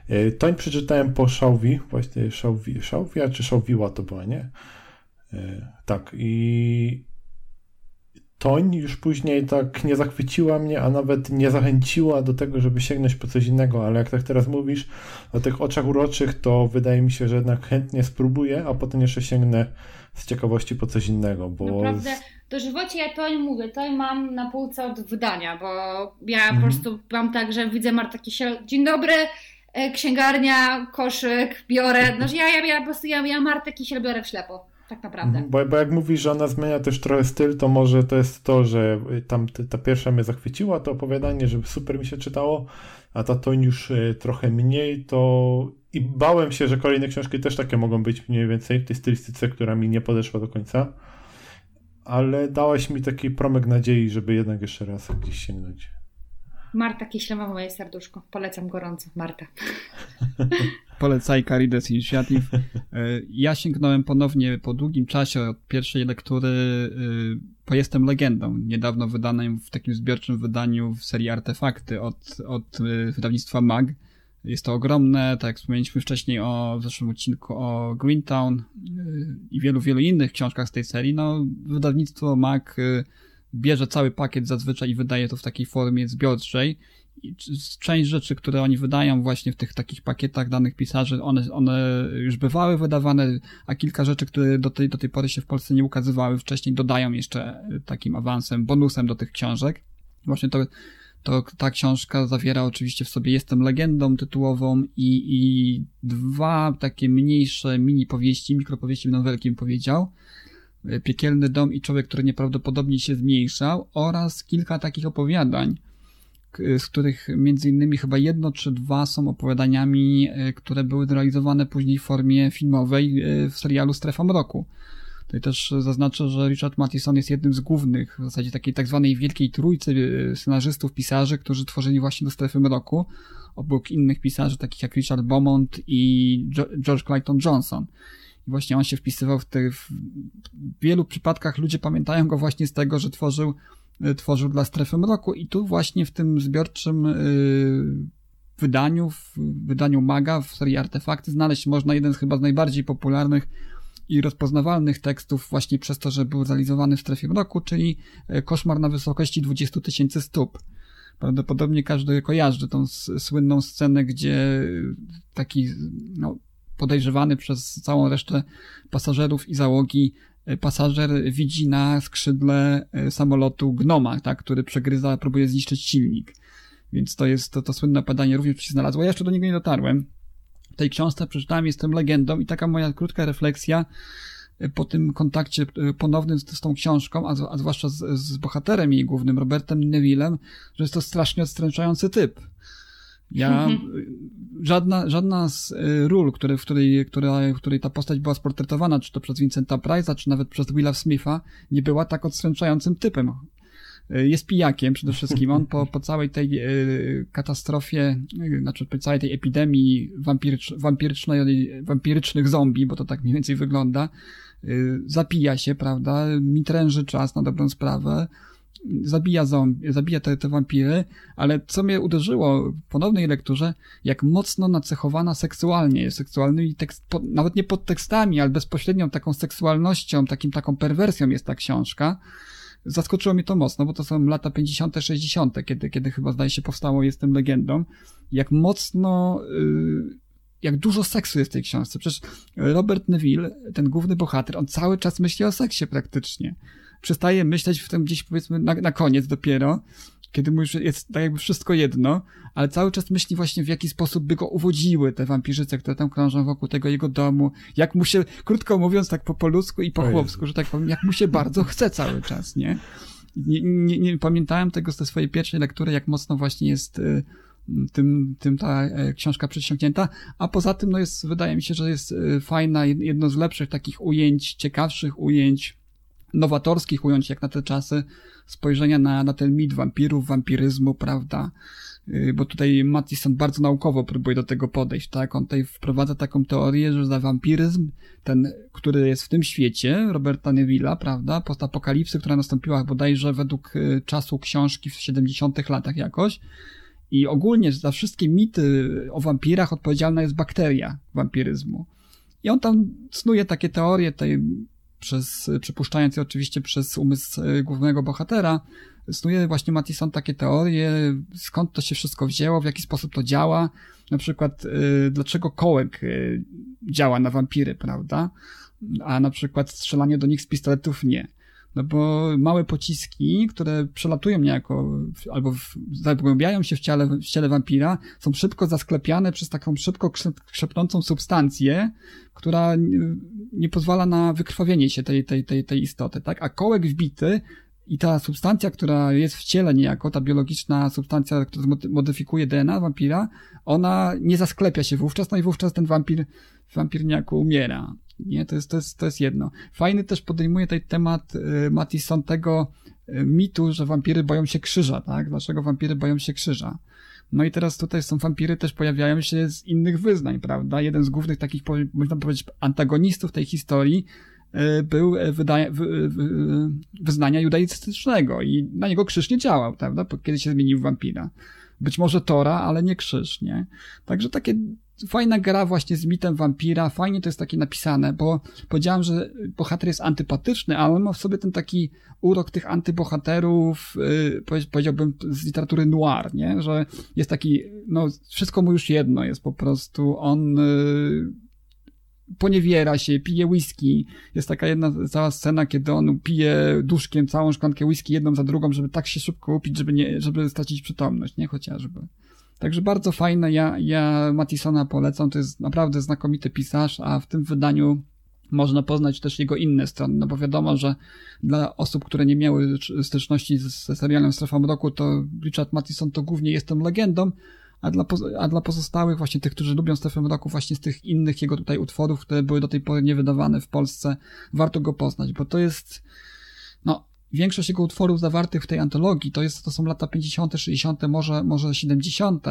e, Toń przeczytałem po Szałwi, właśnie Szałwi, Szałwia czy Szałwiła to była, nie? E, Tak i Toń już później tak nie zachwyciła mnie, a nawet nie zachęciła do tego, żeby sięgnąć po coś innego, ale jak tak teraz mówisz o tych oczach uroczych, to wydaje mi się, że jednak chętnie spróbuję, a potem jeszcze sięgnę z ciekawości po coś innego, bo... Naprawdę, dożywocie ja to nie mówię, to mam na półce od wydania, bo ja po Mhm. prostu mam tak, że widzę Marta Kisiel, dzień dobry, e, księgarnia, koszyk, biorę, no że ja, ja, ja po prostu, ja, ja Martę Kisiel biorę w ślepo, tak naprawdę. Mhm, Bo, bo jak mówisz, że ona zmienia też trochę styl, to może to jest to, że tam ta pierwsza mnie zachwyciła, to opowiadanie, że super mi się czytało, a ta toń już y, trochę mniej, to i bałem się, że kolejne książki też takie mogą być mniej więcej w tej stylistyce, która mi nie podeszła do końca, ale dałaś mi taki promyk nadziei, żeby jednak jeszcze raz gdzieś sięgnąć. Marta Kisiel ma moje serduszko, polecam gorąco, Marta. Polecajka Readers Initiative. Ja sięgnąłem ponownie po długim czasie od pierwszej lektury y, po Jestem Legendą, niedawno wydanym w takim zbiorczym wydaniu w serii Artefakty od, od y, wydawnictwa MAG. Jest to ogromne, tak jak wspomnieliśmy wcześniej o, w zeszłym odcinku o Greentown y, i wielu, wielu innych książkach z tej serii. No, wydawnictwo MAG y, bierze cały pakiet zazwyczaj i wydaje to w takiej formie zbiorczej. I część rzeczy, które oni wydają właśnie w tych takich pakietach danych pisarzy, one, one już bywały wydawane, a kilka rzeczy, które do tej, do tej pory się w Polsce nie ukazywały wcześniej, dodają jeszcze y, takim awansem, bonusem do tych książek. Właśnie to, to ta książka zawiera oczywiście w sobie Jestem legendą tytułową i, i dwa takie mniejsze mini powieści, mikropowieści będą wielkim powiedział. Y, Piekielny dom i człowiek, który nieprawdopodobnie się zmniejszał oraz kilka takich opowiadań, z których między innymi chyba jedno czy dwa są opowiadaniami, e, które były zrealizowane później w formie filmowej e, w serialu Strefa Mroku. Tutaj też zaznaczę, że Richard Matheson jest jednym z głównych, w zasadzie takiej tak zwanej wielkiej trójcy y, scenarzystów, pisarzy, którzy tworzyli właśnie do strefy mroku, obok innych pisarzy, takich jak Richard Beaumont i George Clayton Johnson. I właśnie on się wpisywał w te, w wielu przypadkach ludzie pamiętają go właśnie z tego, że tworzył, y, tworzył dla strefy mroku i tu właśnie w tym zbiorczym yy, wydaniu, w wydaniu Maga w serii Artefakty znaleźć można jeden z chyba z najbardziej popularnych i rozpoznawalnych tekstów właśnie przez to, że był realizowany w strefie mroku, czyli e, Koszmar na wysokości 20 tysięcy stóp. Prawdopodobnie każdy kojarzy tą słynną scenę, gdzie taki no, podejrzewany przez całą resztę pasażerów i załogi e, pasażer widzi na skrzydle e, samolotu gnoma, tak, który przegryza, próbuje zniszczyć silnik. Więc to jest to, to słynne padanie również się znalazło. Ja jeszcze do niego nie dotarłem. Tej książce przeczytałem, jestem legendą i taka moja krótka refleksja e, po tym kontakcie e, ponownym z, z tą książką, a, a zwłaszcza z, z, bohaterem jej głównym, Robertem Nevillem, że jest to strasznie odstręczający typ. Ja, żadna, żadna z e, ról, które, w, której, która, w której ta postać była sportretowana, czy to przez Vincenta Price'a, czy nawet przez Willa Smitha, nie była tak odstręczającym typem. E, jest pijakiem przede wszystkim. On po, po całej tej e, katastrofie, e, znaczy po całej tej epidemii wampirycz, wampirycznej, wampirycznych zombie, bo to tak mniej więcej wygląda, zapija się, prawda, mitręży czas na dobrą sprawę, zabija zombie, zabija te, te wampiry, ale co mnie uderzyło w ponownej lekturze, jak mocno nacechowana seksualnie jest, seksualnymi tekst, po, nawet nie podtekstami, ale bezpośrednią taką seksualnością, takim, taką perwersją jest ta książka, zaskoczyło mnie to mocno, bo to są lata 50., 60., kiedy, kiedy chyba zdaje się powstało Jestem legendą. Jak mocno, y, jak dużo seksu jest w tej książce. Przecież Robert Neville, ten główny bohater, on cały czas myśli o seksie praktycznie. Przestaje myśleć w tym gdzieś powiedzmy na, na koniec dopiero, kiedy mu już jest tak jakby wszystko jedno, ale cały czas myśli właśnie w jaki sposób by go uwodziły te wampirzyce, które tam krążą wokół tego jego domu, jak mu się, krótko mówiąc tak po poludzku i po chłopsku, że tak powiem, jak mu się bardzo chce cały czas, nie? Nie, nie, nie pamiętałem tego z tej swojej pierwszej lektury, jak mocno właśnie jest y, tym, tym ta e, książka przysiągnięta, a poza tym, no jest, wydaje mi się, że jest y, fajna, jedno z lepszych takich ujęć, ciekawszych ujęć, nowatorskich ujęć jak na te czasy, spojrzenia na, na ten mit wampirów, wampiryzmu, prawda? Y, bo tutaj Mattison bardzo naukowo próbuje do tego podejść, tak? On tutaj wprowadza taką teorię, że za wampiryzm, ten, który jest w tym świecie, Roberta Neville'a, prawda? Postapokalipsy, która nastąpiła bodajże według y, czasu książki w 70 latach jakoś. I ogólnie za wszystkie mity o wampirach odpowiedzialna jest bakteria wampiryzmu. I on tam snuje takie teorie tej przez, przypuszczając je oczywiście przez umysł e, głównego bohatera, snuje właśnie Mattison takie teorie, skąd to się wszystko wzięło, w jaki sposób to działa, na przykład y, dlaczego kołek y, działa na wampiry, prawda, a na przykład strzelanie do nich z pistoletów nie. No bo małe pociski, które przelatują niejako, albo w, zagłębiają się w ciele, w ciele wampira, są szybko zasklepiane przez taką szybko krzepnącą substancję, która nie pozwala na wykrwawienie się tej, tej, tej, tej istoty, tak? A kołek wbity i ta substancja, która jest w ciele niejako, ta biologiczna substancja, która modyfikuje DNA wampira, ona nie zasklepia się wówczas, no i wówczas ten wampir, wampir niejako umiera. Nie, to jest, to jest, to jest jedno. Fajny też podejmuje ten temat y, Matison tego y, mitu, że wampiry boją się krzyża, tak? Dlaczego wampiry boją się krzyża? No i teraz tutaj są wampiry też pojawiają się z innych wyznań, prawda? Jeden z głównych takich, można powiedzieć, antagonistów tej historii y, był wydaje, wy, wy, wyznania judaistycznego i na niego krzyż nie działał, prawda? Kiedy się zmienił w wampira. Być może Tora, ale nie krzyż, nie? Także takie fajna gra właśnie z mitem wampira, fajnie to jest takie napisane, bo powiedziałem, że bohater jest antypatyczny, ale on ma w sobie ten taki urok tych antybohaterów, yy, powiedziałbym z literatury noir, nie? Że jest taki, no wszystko mu już jedno jest po prostu, on yy, poniewiera się, pije whisky. Jest taka jedna cała scena, kiedy on pije duszkiem całą szklankę whisky jedną za drugą, żeby tak się szybko upić, żeby nie, żeby stracić przytomność, nie? Chociażby. Także bardzo fajne, ja, ja Mattisona polecam, to jest naprawdę znakomity pisarz, a w tym wydaniu można poznać też jego inne strony, no bo wiadomo, że dla osób, które nie miały styczności ze serialem Strefa Mroku, to Richard Mattison to głównie Jestem Legendą, a dla, a dla pozostałych, właśnie tych, którzy lubią Stephen Roku, właśnie z tych innych jego tutaj utworów, które były do tej pory niewydawane w Polsce, warto go poznać, bo to jest, no, większość jego utworów zawartych w tej antologii to, jest, to są lata 50., 60., może, może 70.,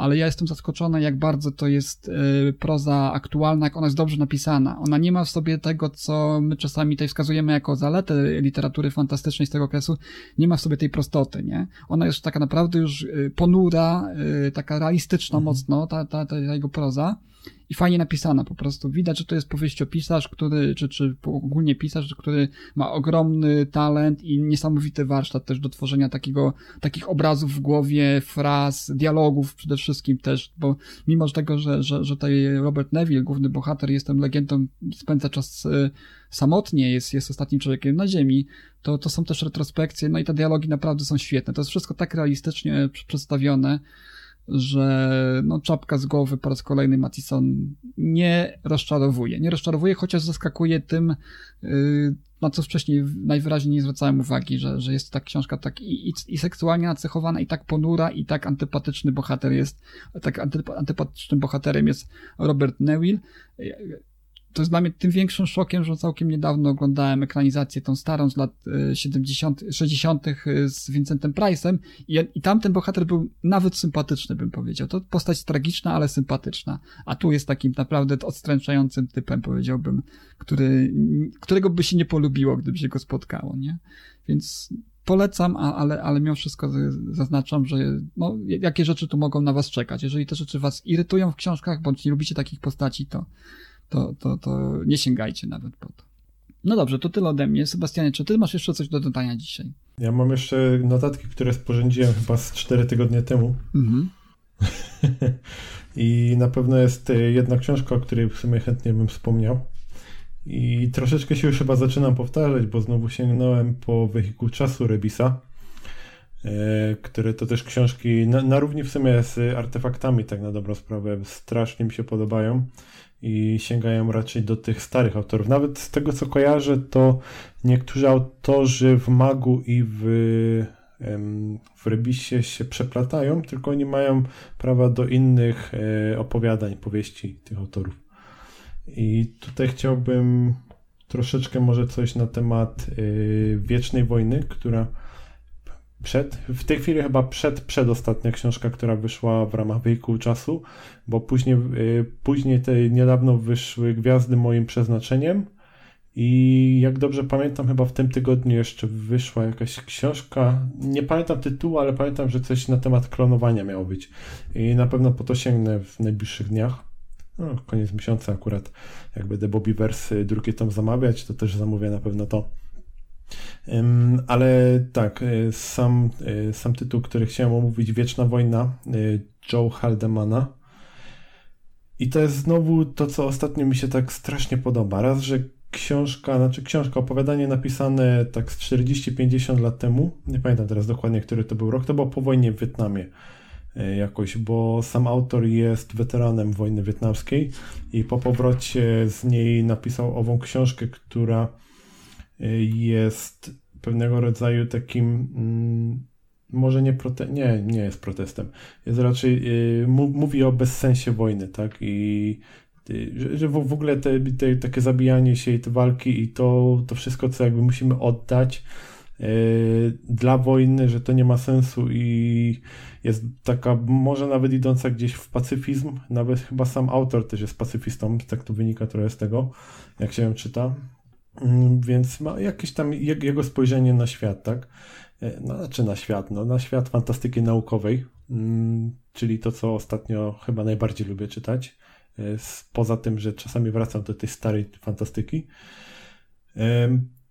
ale ja jestem zaskoczony, jak bardzo to jest y, proza aktualna, jak ona jest dobrze napisana. Ona nie ma w sobie tego, co my czasami tutaj wskazujemy jako zaletę literatury fantastycznej z tego okresu, nie ma w sobie tej prostoty, nie? Ona jest taka naprawdę już y, ponura, y, taka realistyczna mhm. mocno, ta, ta, ta jego proza i fajnie napisana po prostu. Widać, że to jest powieściopisarz, który, czy, czy ogólnie pisarz, który ma ogromny talent i niesamowity warsztat też do tworzenia takiego, takich obrazów w głowie, fraz, dialogów przede wszystkim też, bo mimo tego, że, że, że tutaj Robert Neville, główny bohater, jestem legendą, spędza czas y, samotnie, jest, jest ostatnim człowiekiem na ziemi, to, to są też retrospekcje, no i te dialogi naprawdę są świetne. To jest wszystko tak realistycznie przedstawione, że no, czapka z głowy po raz kolejny Matison nie rozczarowuje. Nie rozczarowuje, chociaż zaskakuje tym, yy, na co wcześniej najwyraźniej nie zwracałem uwagi, że, że jest ta książka tak i, i, i seksualnie nacechowana, i tak ponura, i tak antypatyczny bohater jest, tak antypatycznym bohaterem jest Robert Neville to jest dla mnie tym większym szokiem, że całkiem niedawno oglądałem ekranizację tą starą z lat 70., e, 60. E, z Vincentem Price'em i, i tamten bohater był nawet sympatyczny, bym powiedział. To postać tragiczna, ale sympatyczna. A tu jest takim naprawdę odstręczającym typem, powiedziałbym, który, którego by się nie polubiło, gdyby się go spotkało, nie? Więc polecam, ale, ale mimo wszystko zaznaczam, że no, jakie rzeczy tu mogą na was czekać. Jeżeli te rzeczy was irytują w książkach, bądź nie lubicie takich postaci, to to, to, to nie sięgajcie nawet po to. No dobrze, to tyle ode mnie. Sebastianie, czy ty masz jeszcze coś do dodania dzisiaj? Ja mam jeszcze notatki, które sporządziłem chyba z 4 tygodnie temu. Mhm. I na pewno jest jedna książka, o której w sumie chętnie bym wspomniał. I troszeczkę się już chyba zaczynam powtarzać, bo znowu sięgnąłem po wehikuł czasu Rebisa, e, które to też książki na, na równi w sumie z artefaktami, tak na dobrą sprawę, strasznie mi się podobają i sięgają raczej do tych starych autorów. Nawet z tego co kojarzę, to niektórzy autorzy w Magu i w, w Rebisie się przeplatają, tylko oni mają prawa do innych e, opowiadań, powieści tych autorów. I tutaj chciałbym troszeczkę może coś na temat e, Wiecznej Wojny, która przed, w tej chwili chyba przed, przedostatnia książka, która wyszła w ramach Wehikuł Czasu, bo później, y, później te niedawno wyszły Gwiazdy moim przeznaczeniem i jak dobrze pamiętam, chyba w tym tygodniu jeszcze wyszła jakaś książka, nie pamiętam tytułu, ale pamiętam, że coś na temat klonowania miało być i na pewno po to sięgnę w najbliższych dniach. No, koniec miesiąca akurat, jak będę Bobby Wersy drugie tam zamawiać, to też zamówię na pewno to. Ale tak, e, sam, e, sam tytuł, który chciałem omówić, Wieczna Wojna e, Joe Haldemana. I to jest znowu to, co ostatnio mi się tak strasznie podoba. Raz, że książka, znaczy książka, opowiadanie napisane tak z 40-50 lat temu, nie pamiętam teraz dokładnie, który to był rok, to było po wojnie w Wietnamie jakoś, bo sam autor jest weteranem wojny wietnamskiej i po powrocie z niej napisał ową książkę, która jest pewnego rodzaju takim mm, może nie, prote- nie, nie jest protestem. Jest raczej, yy, mówi o bezsensie wojny, tak? I y, że, w, ogóle te, te, takie zabijanie się i te walki i to, to wszystko, co jakby musimy oddać yy, dla wojny, że to nie ma sensu i jest taka, może nawet idąca gdzieś w pacyfizm, nawet chyba sam autor też jest pacyfistą, tak to wynika trochę z tego, jak się ją czyta. Mm, więc ma jakieś tam jego spojrzenie na świat, tak? E, no, czy na świat? No, na świat fantastyki naukowej, mm, czyli to, co ostatnio chyba najbardziej lubię czytać. E, poza tym, że czasami wracam do tej starej fantastyki.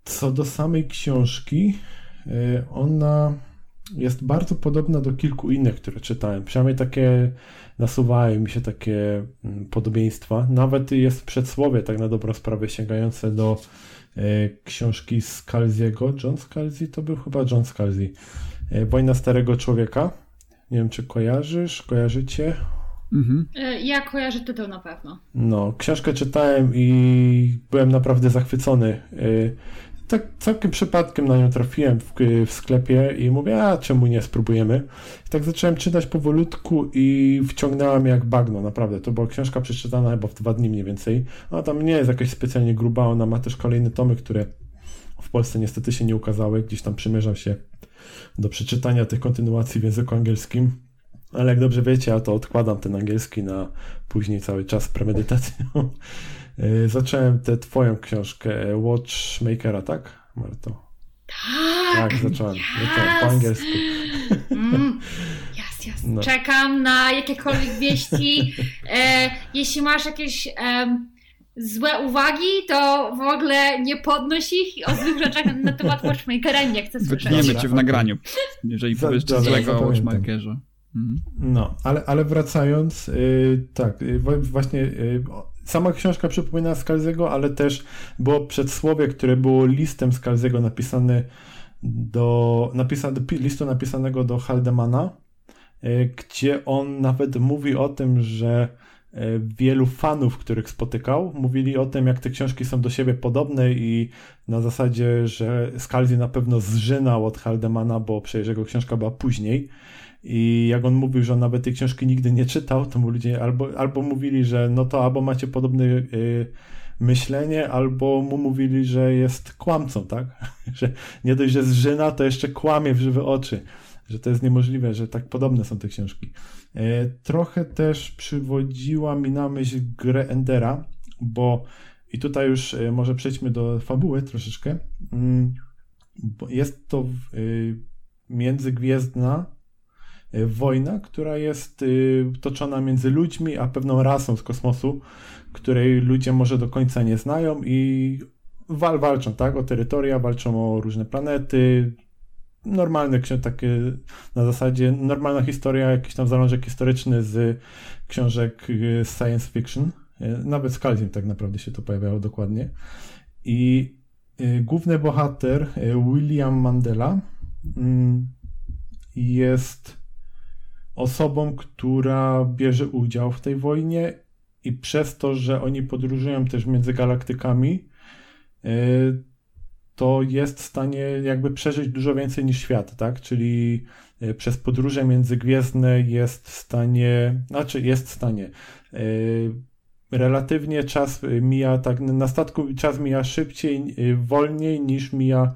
Co do samej książki, e, ona jest bardzo podobna do kilku innych, które czytałem. Przynajmniej takie nasuwają mi się takie mm, podobieństwa. Nawet jest przedsłowie, tak na dobrą sprawę, sięgające do E, książki Scalziego. John Scalzi to był chyba John Scalzi. E, Wojna Starego Człowieka. Nie wiem, czy kojarzysz, kojarzycie? Mhm. E, ja kojarzę tytuł na pewno. No, książkę czytałem i byłem naprawdę zachwycony tak całkiem przypadkiem na nią trafiłem w, w sklepie i mówię, a czemu nie, spróbujemy. I tak zacząłem czytać powolutku i wciągnęłam jak bagno, naprawdę. To była książka przeczytana chyba w dwa dni mniej więcej. Ona tam nie jest jakaś specjalnie gruba, ona ma też kolejne tomy, które w Polsce niestety się nie ukazały. Gdzieś tam przymierzam się do przeczytania tych kontynuacji w języku angielskim. Ale jak dobrze wiecie, ja to odkładam ten angielski na później cały czas z premedytacją. Y, zacząłem tę twoją książkę Watchmakera, tak, Marto? Tak! Tak, zacząłem. Zacząłem po angielsku. Mm, jas, jas. No. Czekam na jakiekolwiek wieści. E, jeśli masz jakieś złe uwagi, to w ogóle nie podnoś ich i o złych rzeczach na temat Watchmakera nie chcę słyszeć. Wytniemy cię w nagraniu, jeżeli Za- powiesz coś złego o. Watchmakerze. Mhm. No, ale, ale wracając, yy, tak, yy, wa- właśnie yy, o- sama książka przypomina Skalzego, ale też było przedsłowie, które było listem Skalzego napisane do, napisane, pi- listu napisanego do Haldemana, yy, gdzie on nawet mówi o tym, że yy, wielu fanów, których spotykał, mówili o tym, jak te książki są do siebie podobne i na zasadzie, że Scalzi na pewno zżynał od Haldemana, bo przecież jego książka była później. I jak on mówił, że on nawet tej książki nigdy nie czytał, to mu ludzie albo, albo mówili, że no to albo macie podobne y, myślenie, albo mu mówili, że jest kłamcą, tak? że nie dość, że zżyna, to jeszcze kłamie w żywe oczy. Że to jest niemożliwe, że tak podobne są te książki. E, trochę też przywodziła mi na myśl grę Endera, bo i tutaj już e, może przejdźmy do fabuły troszeczkę. Mm, jest to y, międzygwiezdna wojna, która jest y, toczona między ludźmi a pewną rasą z kosmosu, której ludzie może do końca nie znają i wal, walczą, tak? O terytoria, walczą o różne planety. Normalne takie na zasadzie normalna historia, jakiś tam zalążek historyczny z książek y, science fiction. Y, Nawet z Calzim tak naprawdę się to pojawiało dokładnie. I y, główny bohater, William Mandela, mm, jest osobą, która bierze udział w tej wojnie i przez to, że oni podróżują też między galaktykami, y, to jest w stanie jakby przeżyć dużo więcej niż świat, tak? Czyli y, przez podróże międzygwiezdne jest w stanie, znaczy jest w stanie, y, relatywnie czas mija, tak, na statku czas mija szybciej, wolniej niż mija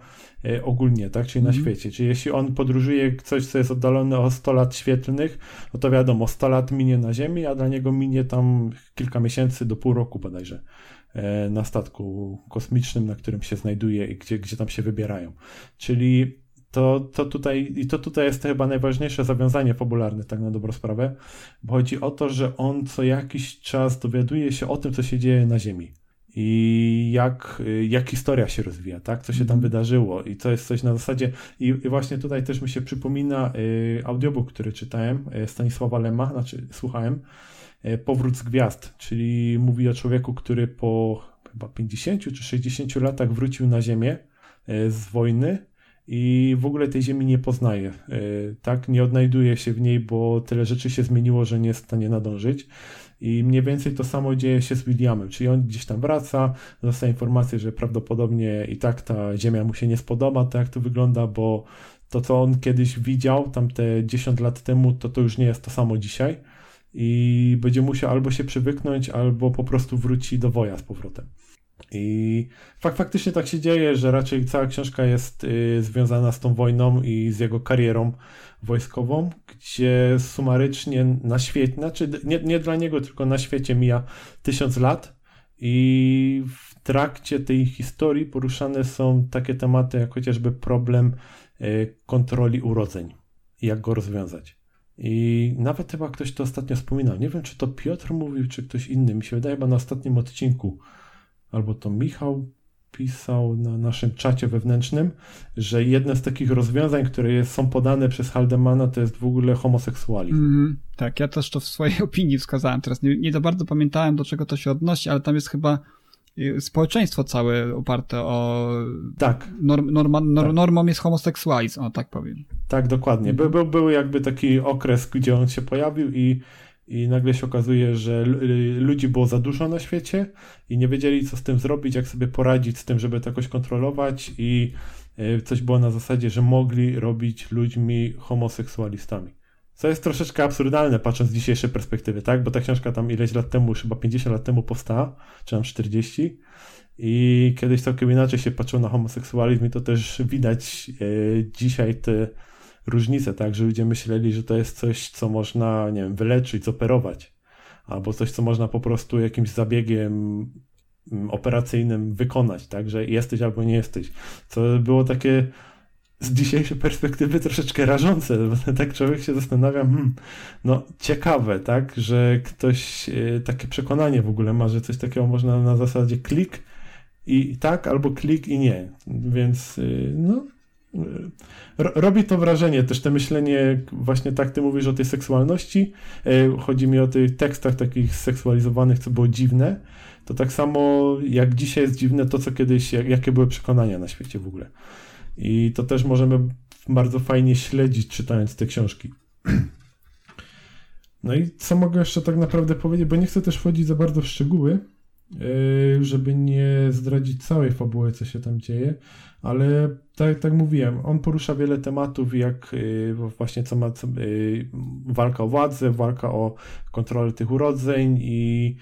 ogólnie, tak, czyli na Mhm. świecie. Czyli jeśli on podróżuje coś, co jest oddalone o 100 lat świetlnych, no to wiadomo, 100 lat minie na Ziemi, a dla niego minie tam kilka miesięcy do pół roku bodajże e, na statku kosmicznym, na którym się znajduje i gdzie, gdzie tam się wybierają. Czyli to, to tutaj, i to tutaj jest chyba najważniejsze zawiązanie fabularne, tak na dobrą sprawę, bo chodzi o to, że on co jakiś czas dowiaduje się o tym, co się dzieje na Ziemi. I jak, jak historia się rozwija, tak? Co się tam Mhm. wydarzyło. I to jest coś na zasadzie. I, i właśnie tutaj też mi się przypomina y, audiobook, który czytałem, y, Stanisława Lema, znaczy słuchałem, y, Powrót z gwiazd, czyli mówi o człowieku, który po chyba 50 czy 60 latach wrócił na Ziemię y, z wojny i w ogóle tej ziemi nie poznaje, y, tak? Nie odnajduje się w niej, bo tyle rzeczy się zmieniło, że nie jest w stanie nadążyć. I mniej więcej to samo dzieje się z Williamem, czyli on gdzieś tam wraca, dostaje informację, że prawdopodobnie i tak ta ziemia mu się nie spodoba, tak jak to wygląda, bo to, co on kiedyś widział, tam te 10 lat temu, to to już nie jest to samo dzisiaj i będzie musiał albo się przywyknąć, albo po prostu wróci do woja z powrotem. I fakt, faktycznie tak się dzieje, że raczej cała książka jest y, związana z tą wojną i z jego karierą wojskową, gdzie sumarycznie na świecie, znaczy nie, nie dla niego, tylko na świecie mija tysiąc lat i w trakcie tej historii poruszane są takie tematy jak chociażby problem y, kontroli urodzeń i jak go rozwiązać. I nawet chyba ktoś to ostatnio wspominał. Nie wiem, czy to Piotr mówił, czy ktoś inny. Mi się wydaje, chyba na ostatnim odcinku albo to Michał pisał na naszym czacie wewnętrznym, że jedne z takich rozwiązań, które jest, są podane przez Haldemana, to jest w ogóle homoseksualizm. Mhm. Tak, ja też to w swojej opinii wskazałem. Teraz nie, nie za bardzo pamiętałem, do czego to się odnosi, ale tam jest chyba y, społeczeństwo całe oparte o... Tak, Norm, norma, nor, Tak. Normą jest homoseksualizm, o tak powiem. tak, dokładnie. By, był, był jakby taki okres, gdzie on się pojawił i, i nagle się okazuje, że ludzi było za dużo na świecie i nie wiedzieli, co z tym zrobić, jak sobie poradzić z tym, żeby to jakoś kontrolować i e, coś było na zasadzie, że mogli robić ludźmi homoseksualistami. Co jest troszeczkę absurdalne, patrząc z dzisiejszej perspektywy, tak? Bo ta książka tam ileś lat temu, chyba 50 lat temu powstała, czy tam 40 i kiedyś całkiem inaczej się patrzyło na homoseksualizm i to też widać e, dzisiaj te różnice, tak, że ludzie myśleli, że to jest coś, co można, nie wiem, wyleczyć, operować, albo coś, co można po prostu jakimś zabiegiem mm, operacyjnym wykonać, tak, że jesteś albo nie jesteś. Co było takie z dzisiejszej perspektywy troszeczkę rażące, bo tak człowiek się zastanawia, hmm, no ciekawe, tak, że ktoś y, takie przekonanie w ogóle ma, że coś takiego można na zasadzie klik i tak, albo klik i nie. Więc y, no, robi to wrażenie, też te myślenie, właśnie tak ty mówisz o tej seksualności, e, chodzi mi o tych tekstach takich seksualizowanych, co było dziwne, to tak samo jak dzisiaj jest dziwne to, co kiedyś, jakie były przekonania na świecie w ogóle. I to też możemy bardzo fajnie śledzić, czytając te książki. No i co mogę jeszcze tak naprawdę powiedzieć, bo nie chcę też wchodzić za bardzo w szczegóły, e, żeby nie zdradzić całej fabuły, co się tam dzieje, ale tak, tak mówiłem, on porusza wiele tematów, jak y, właśnie co ma y, walka o władzę, walka o kontrolę tych urodzeń i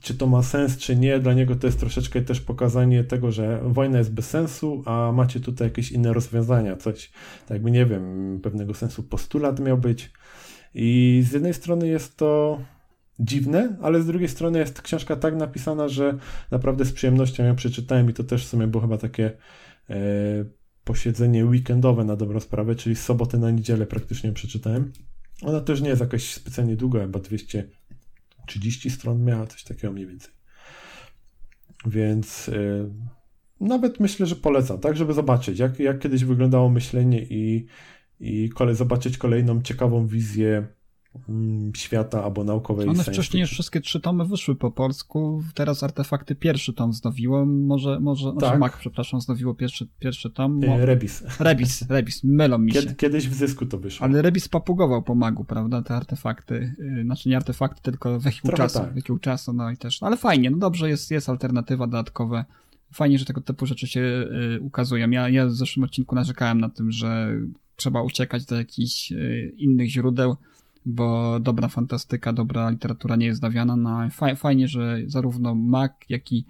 czy to ma sens, czy nie. Dla niego to jest troszeczkę też pokazanie tego, że wojna jest bez sensu, a macie tutaj jakieś inne rozwiązania, coś, tak jakby nie wiem, pewnego sensu postulat miał być. I z jednej strony jest to dziwne, ale z drugiej strony jest książka tak napisana, że naprawdę z przyjemnością ją przeczytałem i to też w sumie było chyba takie posiedzenie weekendowe na dobrą sprawę, czyli z soboty na niedzielę praktycznie przeczytałem. Ona też nie jest jakaś specjalnie długa, chyba 230 stron miała, coś takiego mniej więcej. Więc yy, nawet myślę, że polecam, tak, żeby zobaczyć, jak, jak kiedyś wyglądało myślenie i, i kole, zobaczyć kolejną ciekawą wizję świata albo naukowej. One wcześniej już wszystkie trzy tomy wyszły po polsku, teraz artefakty pierwszy tom znowiło, może, może, tak. może Mac, przepraszam, znowiło pierwszy, pierwszy tom. E, Rebis. Rebis, Rebis, mylą mi się. Kiedy, kiedyś w zysku to wyszło. Ale Rebis papugował po magu, prawda, te artefakty, yy, znaczy nie artefakty, tylko wehikuł czasu, tak. wehikuł czasu, no i też, no ale fajnie, no dobrze, jest, jest alternatywa dodatkowe. Fajnie, że tego typu rzeczy się yy, ukazują. Ja, ja w zeszłym odcinku narzekałem na tym, że trzeba uciekać do jakichś yy, innych źródeł, bo dobra fantastyka, dobra literatura nie jest dawiana. No, fajnie, że zarówno Mac, jak i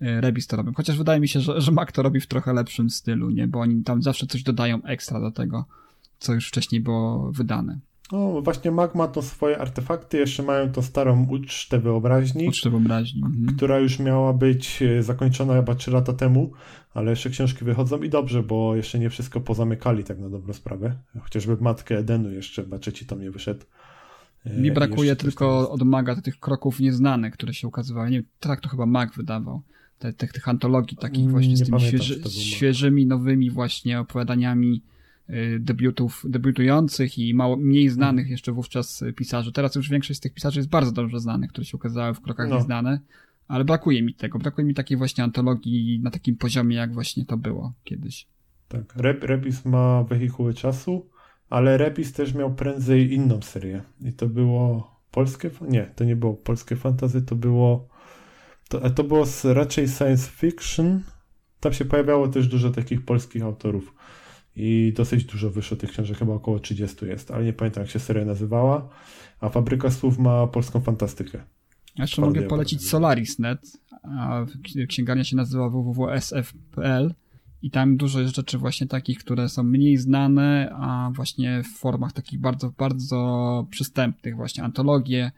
e, Rebis to robią. Chociaż wydaje mi się, że, że Mac to robi w trochę lepszym stylu, nie? Bo oni tam zawsze coś dodają ekstra do tego, co już wcześniej było wydane. No, właśnie Mac ma to swoje artefakty, jeszcze mają tą starą ucztę wyobraźni. Ucztę wyobraźni. Mhm. Która już miała być e, zakończona chyba 3 lata temu, ale jeszcze książki wychodzą i dobrze, bo jeszcze nie wszystko pozamykali tak na dobrą sprawę. Chociażby Matkę Edenu jeszcze chyba trzeci tom nie wyszedł. E, Mi brakuje tylko od Maga tych kroków nieznanych, które się ukazywały. Nie, tak to chyba Mag wydawał. Te, tych, tych antologii takich mm, właśnie nie z tymi świeży, świeżymi, nowymi właśnie opowiadaniami debiutów, debiutujących i mało, mniej znanych mm. jeszcze wówczas pisarzy. Teraz już większość z tych pisarzy jest bardzo dobrze znanych, które się ukazały w krokach no. nieznane ale brakuje mi tego. Brakuje mi takiej właśnie antologii na takim poziomie, jak właśnie to było kiedyś. Tak, Rep, Repis ma wehikuły czasu, ale Repis też miał prędzej inną serię. I to było polskie, nie, to nie było polskie fantazy, to było to, to było raczej science fiction. Tam się pojawiało też dużo takich polskich autorów i dosyć dużo wyszło tych książek, chyba około 30 jest, ale nie pamiętam jak się seria nazywała. A Fabryka Słów ma polską fantastykę. Jeszcze mogę polecić Solaris.net, a księgarnia się nazywa www.sf.pl i tam dużo jest rzeczy właśnie takich, które są mniej znane, a właśnie w formach takich bardzo, bardzo przystępnych, właśnie antologie,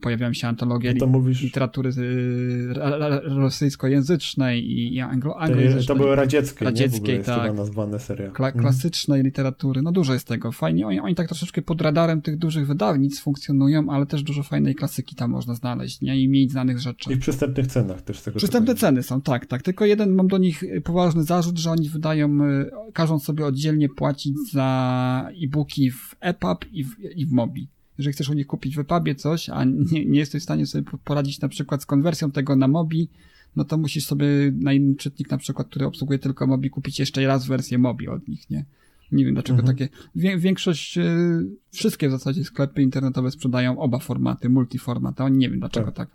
pojawiają się antologie no mówisz... literatury y, rosyjskojęzycznej i anglo anglojęzycznej. To były radzieckie, radzieckiej, nie? tak. nazwane seria. Kla mhm. klasycznej literatury, no dużo jest tego. Fajnie, oni, oni tak troszeczkę pod radarem tych dużych wydawnic funkcjonują, ale też dużo fajnej klasyki tam można znaleźć, nie? I mniej znanych rzeczy. I w przystępnych cenach też tego Przystępne ceny są, tak, tak. Tylko jeden, mam do nich poważny zarzut, że oni wydają, y, każą sobie oddzielnie płacić za e-booki w EPUB i w, i w Mobi jeżeli chcesz u nich kupić w pubie coś, a nie, nie jesteś w stanie sobie poradzić na przykład z konwersją tego na Mobi, no to musisz sobie na inny czytnik na przykład, który obsługuje tylko Mobi, kupić jeszcze raz wersję Mobi od nich, nie? Nie wiem dlaczego Mhm. takie. Większość, e, wszystkie w zasadzie sklepy internetowe sprzedają oba formaty, multiformat, a nie wiem dlaczego tak.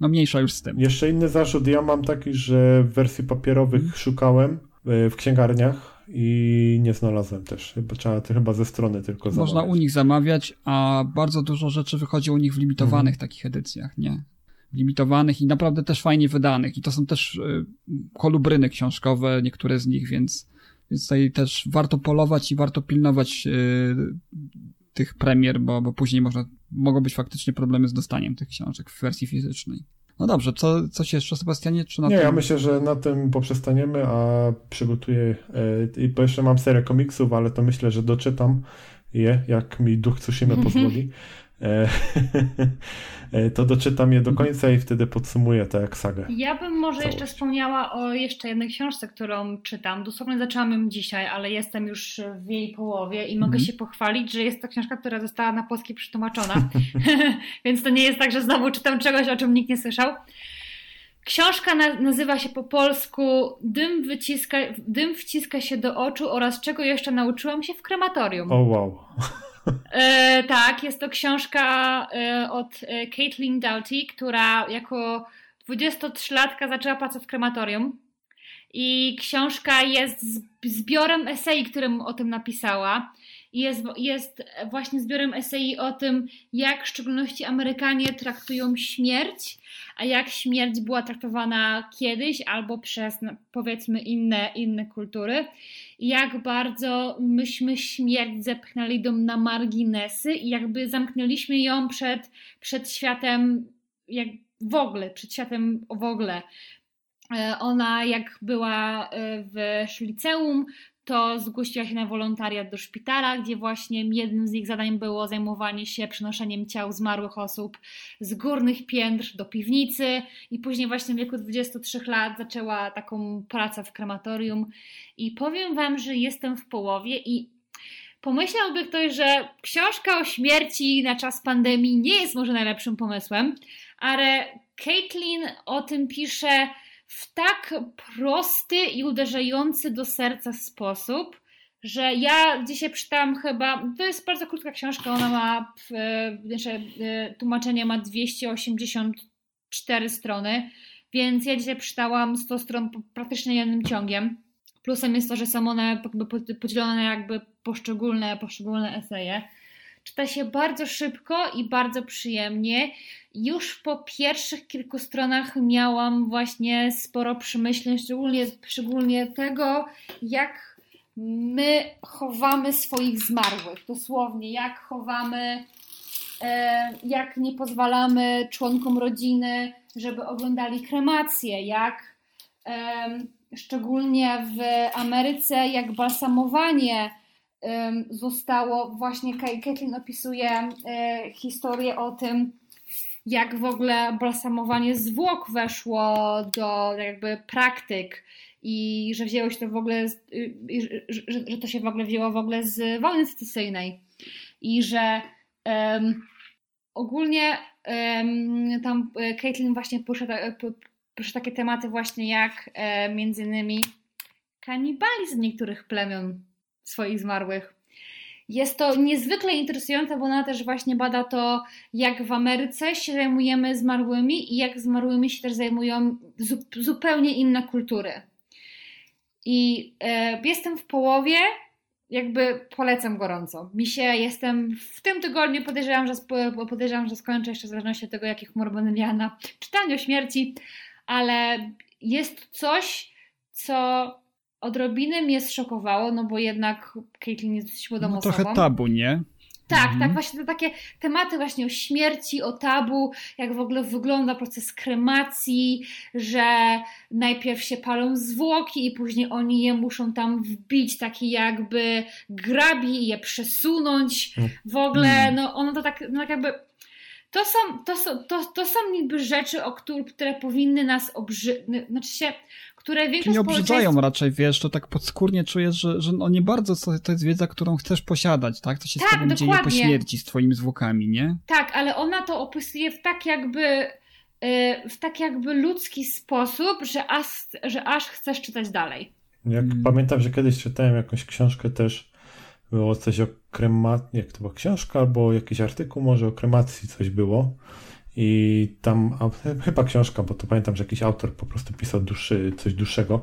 No mniejsza już z tym. Jeszcze inny zarzut ja mam taki, że w wersji papierowych Mhm. szukałem e, w księgarniach i nie znalazłem też. Chyba trzeba to chyba ze strony tylko Można zamawiać. u nich zamawiać, a bardzo dużo rzeczy wychodzi u nich w limitowanych Mhm. takich edycjach, nie? Limitowanych i naprawdę też fajnie wydanych. I to są też y, kolubryny książkowe, niektóre z nich, więc, więc tutaj też warto polować i warto pilnować y, tych premier, bo, bo później można, mogą być faktycznie problemy z dostaniem tych książek w wersji fizycznej. No dobrze, co, coś jeszcze, Sebastianie? Czy na Nie, tym? ja myślę, że na tym poprzestaniemy, a przygotuję, i bo jeszcze mam serię komiksów, ale to myślę, że doczytam je, jak mi duch Tsushima pozwoli. E, e, to doczytam je do końca i wtedy podsumuję to jak sagę. Ja bym może Całość. jeszcze wspomniała o jeszcze jednej książce, którą czytam. Dosłownie zaczęłam ją dzisiaj, ale jestem już w jej połowie i mogę Mhm. się pochwalić, że jest to książka, która została na polski przetłumaczona. Więc to nie jest tak, że znowu czytam czegoś, o czym nikt nie słyszał. Książka na, nazywa się po polsku Dym, wyciska, Dym wciska się do oczu oraz czego jeszcze nauczyłam się w krematorium. O wow. E, tak, jest to książka e, od e, Caitlin Doughty, która jako 23-latka zaczęła pracę w krematorium. I książka jest zbiorem esei, którym o tym napisała. Jest, jest właśnie zbiorem esei o tym, jak w szczególności Amerykanie traktują śmierć, a jak śmierć była traktowana kiedyś albo przez powiedzmy inne, inne kultury. Jak bardzo myśmy śmierć zepchnęli do, na marginesy i jakby zamknęliśmy ją przed, przed światem jak w ogóle, przed światem w ogóle. E, Ona jak była e, w liceum, to zgłosiła się na wolontariat do szpitala, gdzie właśnie jednym z ich zadań było zajmowanie się przenoszeniem ciał zmarłych osób z górnych piętr do piwnicy. I później właśnie w wieku 23 lat zaczęła taką pracę w krematorium. I powiem Wam, że jestem w połowie i pomyślałby ktoś, że książka o śmierci na czas pandemii nie jest może najlepszym pomysłem, ale Caitlin o tym pisze w tak prosty i uderzający do serca sposób, że ja dzisiaj przeczytałam chyba, to jest bardzo krótka książka, ona ma, e, znaczy, e, tłumaczenie ma 284 strony, więc ja dzisiaj przeczytałam 100 stron praktycznie jednym ciągiem. Plusem jest to, że są one podzielone na jakby poszczególne, poszczególne eseje. Czyta się bardzo szybko i bardzo przyjemnie. Już po pierwszych kilku stronach miałam właśnie sporo przemyśleń, szczególnie, szczególnie tego, jak my chowamy swoich zmarłych. Dosłownie, jak chowamy, e, jak nie pozwalamy członkom rodziny, żeby oglądali kremację, jak szczególnie w Ameryce, jak balsamowanie zostało, właśnie Caitlin opisuje historię o tym, jak w ogóle balsamowanie zwłok weszło do jakby praktyk i że wzięło się to w ogóle, że, że, to się w ogóle wzięło w ogóle z wojny secesyjnej. I że em, ogólnie em, tam e, Caitlin właśnie porusza takie tematy właśnie jak e, między innymi kanibalizm niektórych plemion swoich zmarłych. Jest to niezwykle interesujące, bo ona też właśnie bada to, jak w Ameryce się zajmujemy zmarłymi i jak zmarłymi się też zajmują zu- zupełnie inne kultury. I e, jestem w połowie, jakby polecam gorąco. Mi się jestem w tym tygodniu podejrzewam, że podejrzewam, że skończę jeszcze w zależności od tego, jaki humor będę miała na czytaniu śmierci, ale jest coś, co odrobinę mnie zszokowało, no bo jednak Caitlin jest młodą No, osobą. trochę tabu, nie? Tak, Mhm. tak, właśnie te takie tematy właśnie o śmierci, o tabu, jak w ogóle wygląda proces kremacji, że najpierw się palą zwłoki i później oni je muszą tam wbić, taki jakby grabi i je przesunąć. W ogóle, Mm. no ono to tak, no tak jakby... To są, to, są, to, to są niby rzeczy, o które, które powinny nas obrzy... Znaczy się, które większość nie obrzydzają społeczeństw- raczej, wiesz, to tak podskórnie czujesz, że, że no nie bardzo to, to jest wiedza, którą chcesz posiadać, tak? Co się Tak, z tobą dzieje po dokładnie. śmierci, z twoimi zwłokami, nie? Tak, ale ona to opisuje w tak jakby y, w tak jakby ludzki sposób, że aż, że aż chcesz czytać dalej. Jak Mm. pamiętam, że kiedyś czytałem jakąś książkę też było coś o kremacji, jak to była książka, albo jakiś artykuł może o kremacji coś było. I tam, chyba książka, bo to pamiętam, że jakiś autor po prostu pisał coś dłuższego,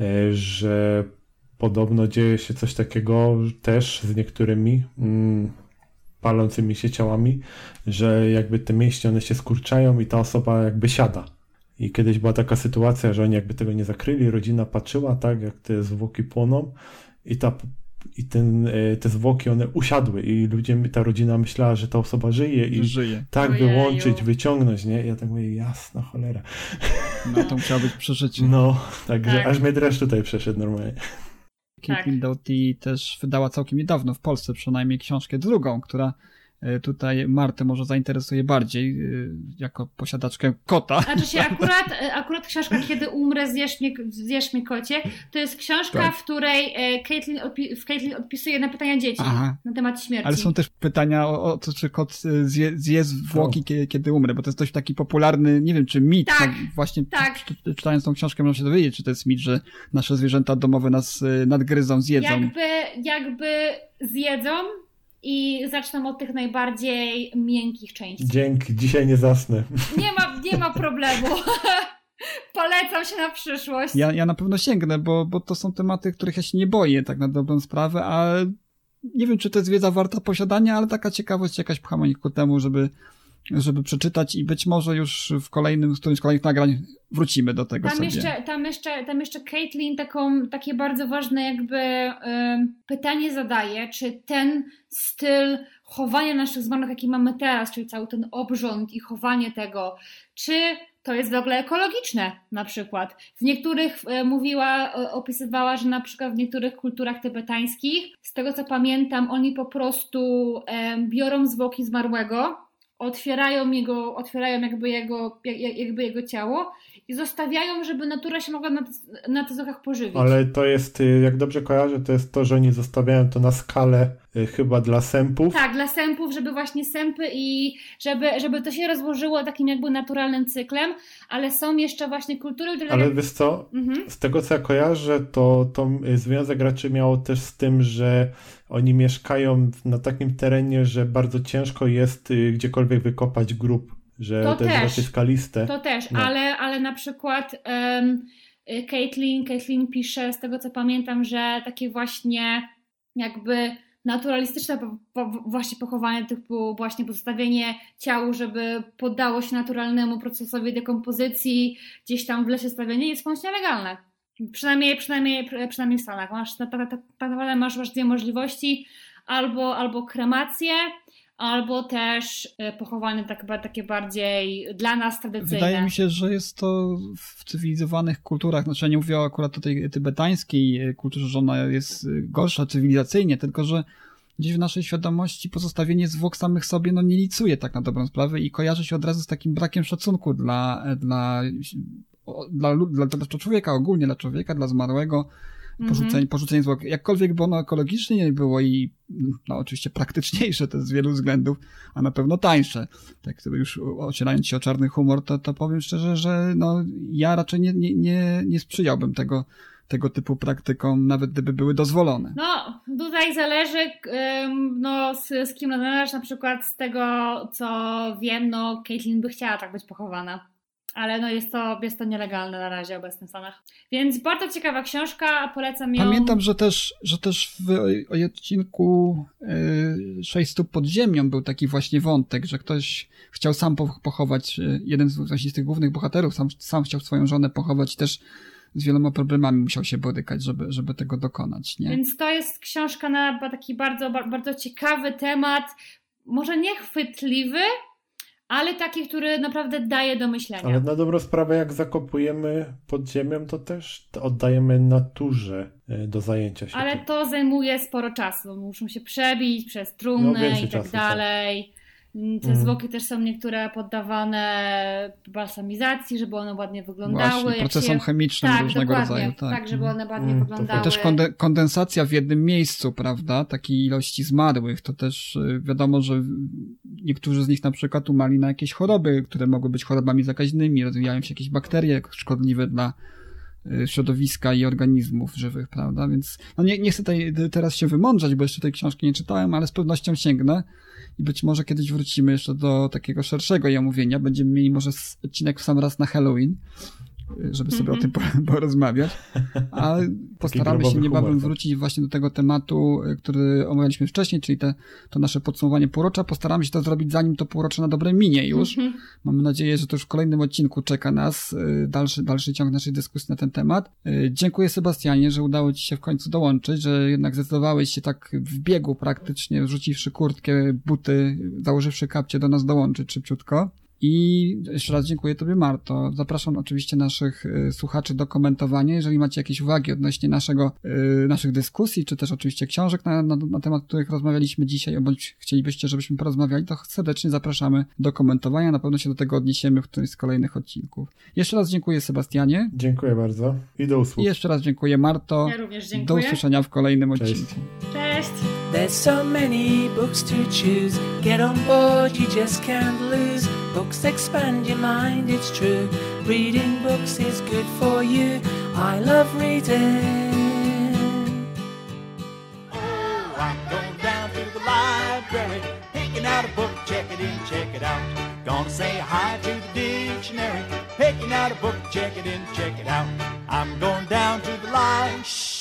e, że podobno dzieje się coś takiego też z niektórymi mm, palącymi się ciałami, że jakby te mięśnie one się skurczają i ta osoba jakby siada. I kiedyś była taka sytuacja, że oni jakby tego nie zakryli, rodzina patrzyła, tak, jak te zwłoki płoną i ta i ten, e, te zwłoki one usiadły i ludzie, ta rodzina myślała, że ta osoba żyje i Żyje. tak Ojeju. wyłączyć, wyciągnąć, nie? Ja tak mówię, jasna cholera. No to musiało być przeżycie. No, także Tak. aż mnie dreszcz tutaj przeszedł normalnie. Caitlin Doughty też wydała całkiem niedawno w Polsce przynajmniej książkę drugą, która tutaj Martę może zainteresuje bardziej e, jako posiadaczkę kota. Znaczy się akurat, akurat książka Kiedy umrę, zjesz mnie, zjesz mnie kocie, to jest książka, Tak. w której e, Caitlin, odpi- w Caitlin odpisuje na pytania dzieci Aha. na temat śmierci. Ale są też pytania o, o to, czy kot e, zje, zje zwłoki, kie- kiedy umrze, bo to jest dość taki popularny, nie wiem, czy mit. Tak, no, właśnie tak. czy- czy- czytając tą książkę można się dowiedzieć, czy to jest mit, że nasze zwierzęta domowe nas e, nadgryzą, zjedzą. jakby, jakby zjedzą i zaczną od tych najbardziej miękkich części. Dzięki, dzisiaj nie zasnę. Nie ma, nie ma problemu. Polecam się na przyszłość. Ja, ja na pewno sięgnę, bo, bo to są tematy, których ja się nie boję, tak na dobrą sprawę, a nie wiem, czy to jest wiedza warta posiadania, ale taka ciekawość jakaś pcha mnie ku temu, żeby, żeby przeczytać i być może już w kolejnym, w którymś z kolejnych nagrań wrócimy do tego Tam sobie. jeszcze, tam, jeszcze, tam jeszcze Caitlin taką, takie bardzo ważne jakby ym, pytanie zadaje, czy ten styl chowania naszych zmarłych, jaki mamy teraz, czyli cały ten obrząd i chowanie tego, czy to jest w ogóle ekologiczne na przykład. W niektórych e, mówiła, e, opisywała, że na przykład w niektórych kulturach tybetańskich, z tego co pamiętam, oni po prostu biorą zwłoki zmarłego, otwierają jego, otwierają jakby jego, jak- jakby jego ciało i zostawiają, żeby natura się mogła na, na tych pożywić. Ale to jest, y, jak dobrze kojarzę, to jest to, że oni zostawiają to na skalę y, chyba dla sępów. Tak, dla sępów, żeby właśnie sępy i żeby, żeby to się rozłożyło takim jakby naturalnym cyklem, ale są jeszcze właśnie kultury, które... Ale wiesz co, Mhm. z tego co ja kojarzę, to, to y, związek raczej miało też z tym, że oni mieszkają na takim terenie, że bardzo ciężko jest y, gdziekolwiek wykopać grób, że To to, jest też. raczej skaliste. To też, No. ale, ale na przykład um, Caitlin, Caitlin pisze, z tego co pamiętam, że takie właśnie jakby naturalistyczne właśnie pochowanie typu właśnie pozostawienie ciału, żeby poddało się naturalnemu procesowi dekompozycji, gdzieś tam w lesie stawienie jest właśnie legalne. Przynajmniej, przynajmniej, przynajmniej w Stanach. Masz, naprawdę masz, masz dwie możliwości, albo, albo kremację, albo też e, pochowanie tak, takie bardziej dla nas tradycyjne. Wydaje mi się, że jest to w cywilizowanych kulturach, znaczy ja nie mówię akurat o tej tybetańskiej e, kulturze, że ona jest e, gorsza cywilizacyjnie, tylko że gdzieś w naszej świadomości pozostawienie zwłok samych sobie no nie licuje tak na dobrą sprawę i kojarzy się od razu z takim brakiem szacunku dla, dla, dla, dla, dla człowieka, ogólnie dla człowieka, dla zmarłego, porzucenie, porzucenie zwłok. Jakkolwiek by ono ekologicznie nie było i no oczywiście praktyczniejsze to z wielu względów, a na pewno tańsze. Tak już ocierając się o czarny humor, to, to powiem szczerze, że no ja raczej nie, nie, nie, nie sprzyjałbym tego, tego typu praktykom, nawet gdyby były dozwolone. No, tutaj zależy, no, z, z kim rozmawiasz, na przykład z tego, co wiem, no, Caitlin by chciała tak być pochowana. Ale no jest to, jest to nielegalne na razie w obecnych Stanach. Więc bardzo ciekawa książka, polecam ją. Pamiętam, że też, że też w odcinku y, Sześć stóp pod ziemią był taki właśnie wątek, że ktoś chciał sam po- pochować, y, jeden z, właśnie z tych głównych bohaterów sam, sam chciał swoją żonę pochować i też z wieloma problemami musiał się borykać, żeby, żeby tego dokonać, nie? Więc to jest książka na taki bardzo, ba- bardzo ciekawy temat, może nie chwytliwy, ale taki, który naprawdę daje do myślenia. Ale na dobrą sprawę, jak zakopujemy pod ziemią, to też oddajemy naturze y, do zajęcia się. Ale tym. to zajmuje sporo czasu. bo Muszą się przebić przez No, trumnę więcej i tak czasu, tak. dalej. Te Mhm. zwłoki też są niektóre poddawane balsamizacji, żeby one ładnie wyglądały. Właśnie, procesom się... chemicznym tak, różnego rodzaju. Tak, Tak, żeby one ładnie Mm, to wyglądały. Też konde- kondensacja w jednym miejscu, prawda? Takiej ilości zmarłych, to też y, wiadomo, że niektórzy z nich na przykład umarli na jakieś choroby, które mogły być chorobami zakaźnymi, rozwijają się jakieś bakterie szkodliwe dla, y, środowiska i organizmów żywych, prawda? Więc no nie, nie chcę tutaj teraz się wymądrzać, bo jeszcze tej książki nie czytałem, ale z pewnością sięgnę i być może kiedyś wrócimy jeszcze do takiego szerszego jej omówienia. Będziemy mieli może odcinek w sam raz na Halloween żeby sobie mm -hmm. o tym mhm. porozmawiać. A postaramy się niebawem humor, tak. wrócić właśnie do tego tematu, y, który omawialiśmy wcześniej, czyli te, to nasze podsumowanie półrocza. Postaramy się to zrobić zanim to półrocze na dobre minie już. Mm -hmm. Mamy nadzieję, że to już w kolejnym odcinku czeka nas y, dalszy, dalszy ciąg naszej dyskusji na ten temat. Y, dziękuję Sebastianie, że udało Ci się w końcu dołączyć, że jednak zdecydowałeś się tak w biegu praktycznie, rzuciwszy kurtkę, buty, założywszy kapcie do nas dołączyć szybciutko. I jeszcze raz dziękuję Tobie, Marto. Zapraszam oczywiście naszych y, słuchaczy do komentowania. Jeżeli macie jakieś uwagi odnośnie naszego, y, naszych dyskusji, czy też oczywiście książek na, na, na temat, których rozmawialiśmy dzisiaj, bądź chcielibyście, żebyśmy porozmawiali, to serdecznie zapraszamy do komentowania. Na pewno się do tego odniesiemy w którymś z kolejnych odcinków. Jeszcze raz dziękuję Sebastianie. Dziękuję bardzo i do. I jeszcze raz dziękuję Marto. Ja również dziękuję. Do usłyszenia w kolejnym Cześć. odcinku. Cześć. There's so many books to choose. Get on board, you just can't lose. Books expand your mind, it's true. Reading books is good for you. I love reading. Oh, I'm going down to the library, picking out a book, check it in, check it out. Gonna say hi to the dictionary, picking out a book, check it in, check it out. I'm going down to the library.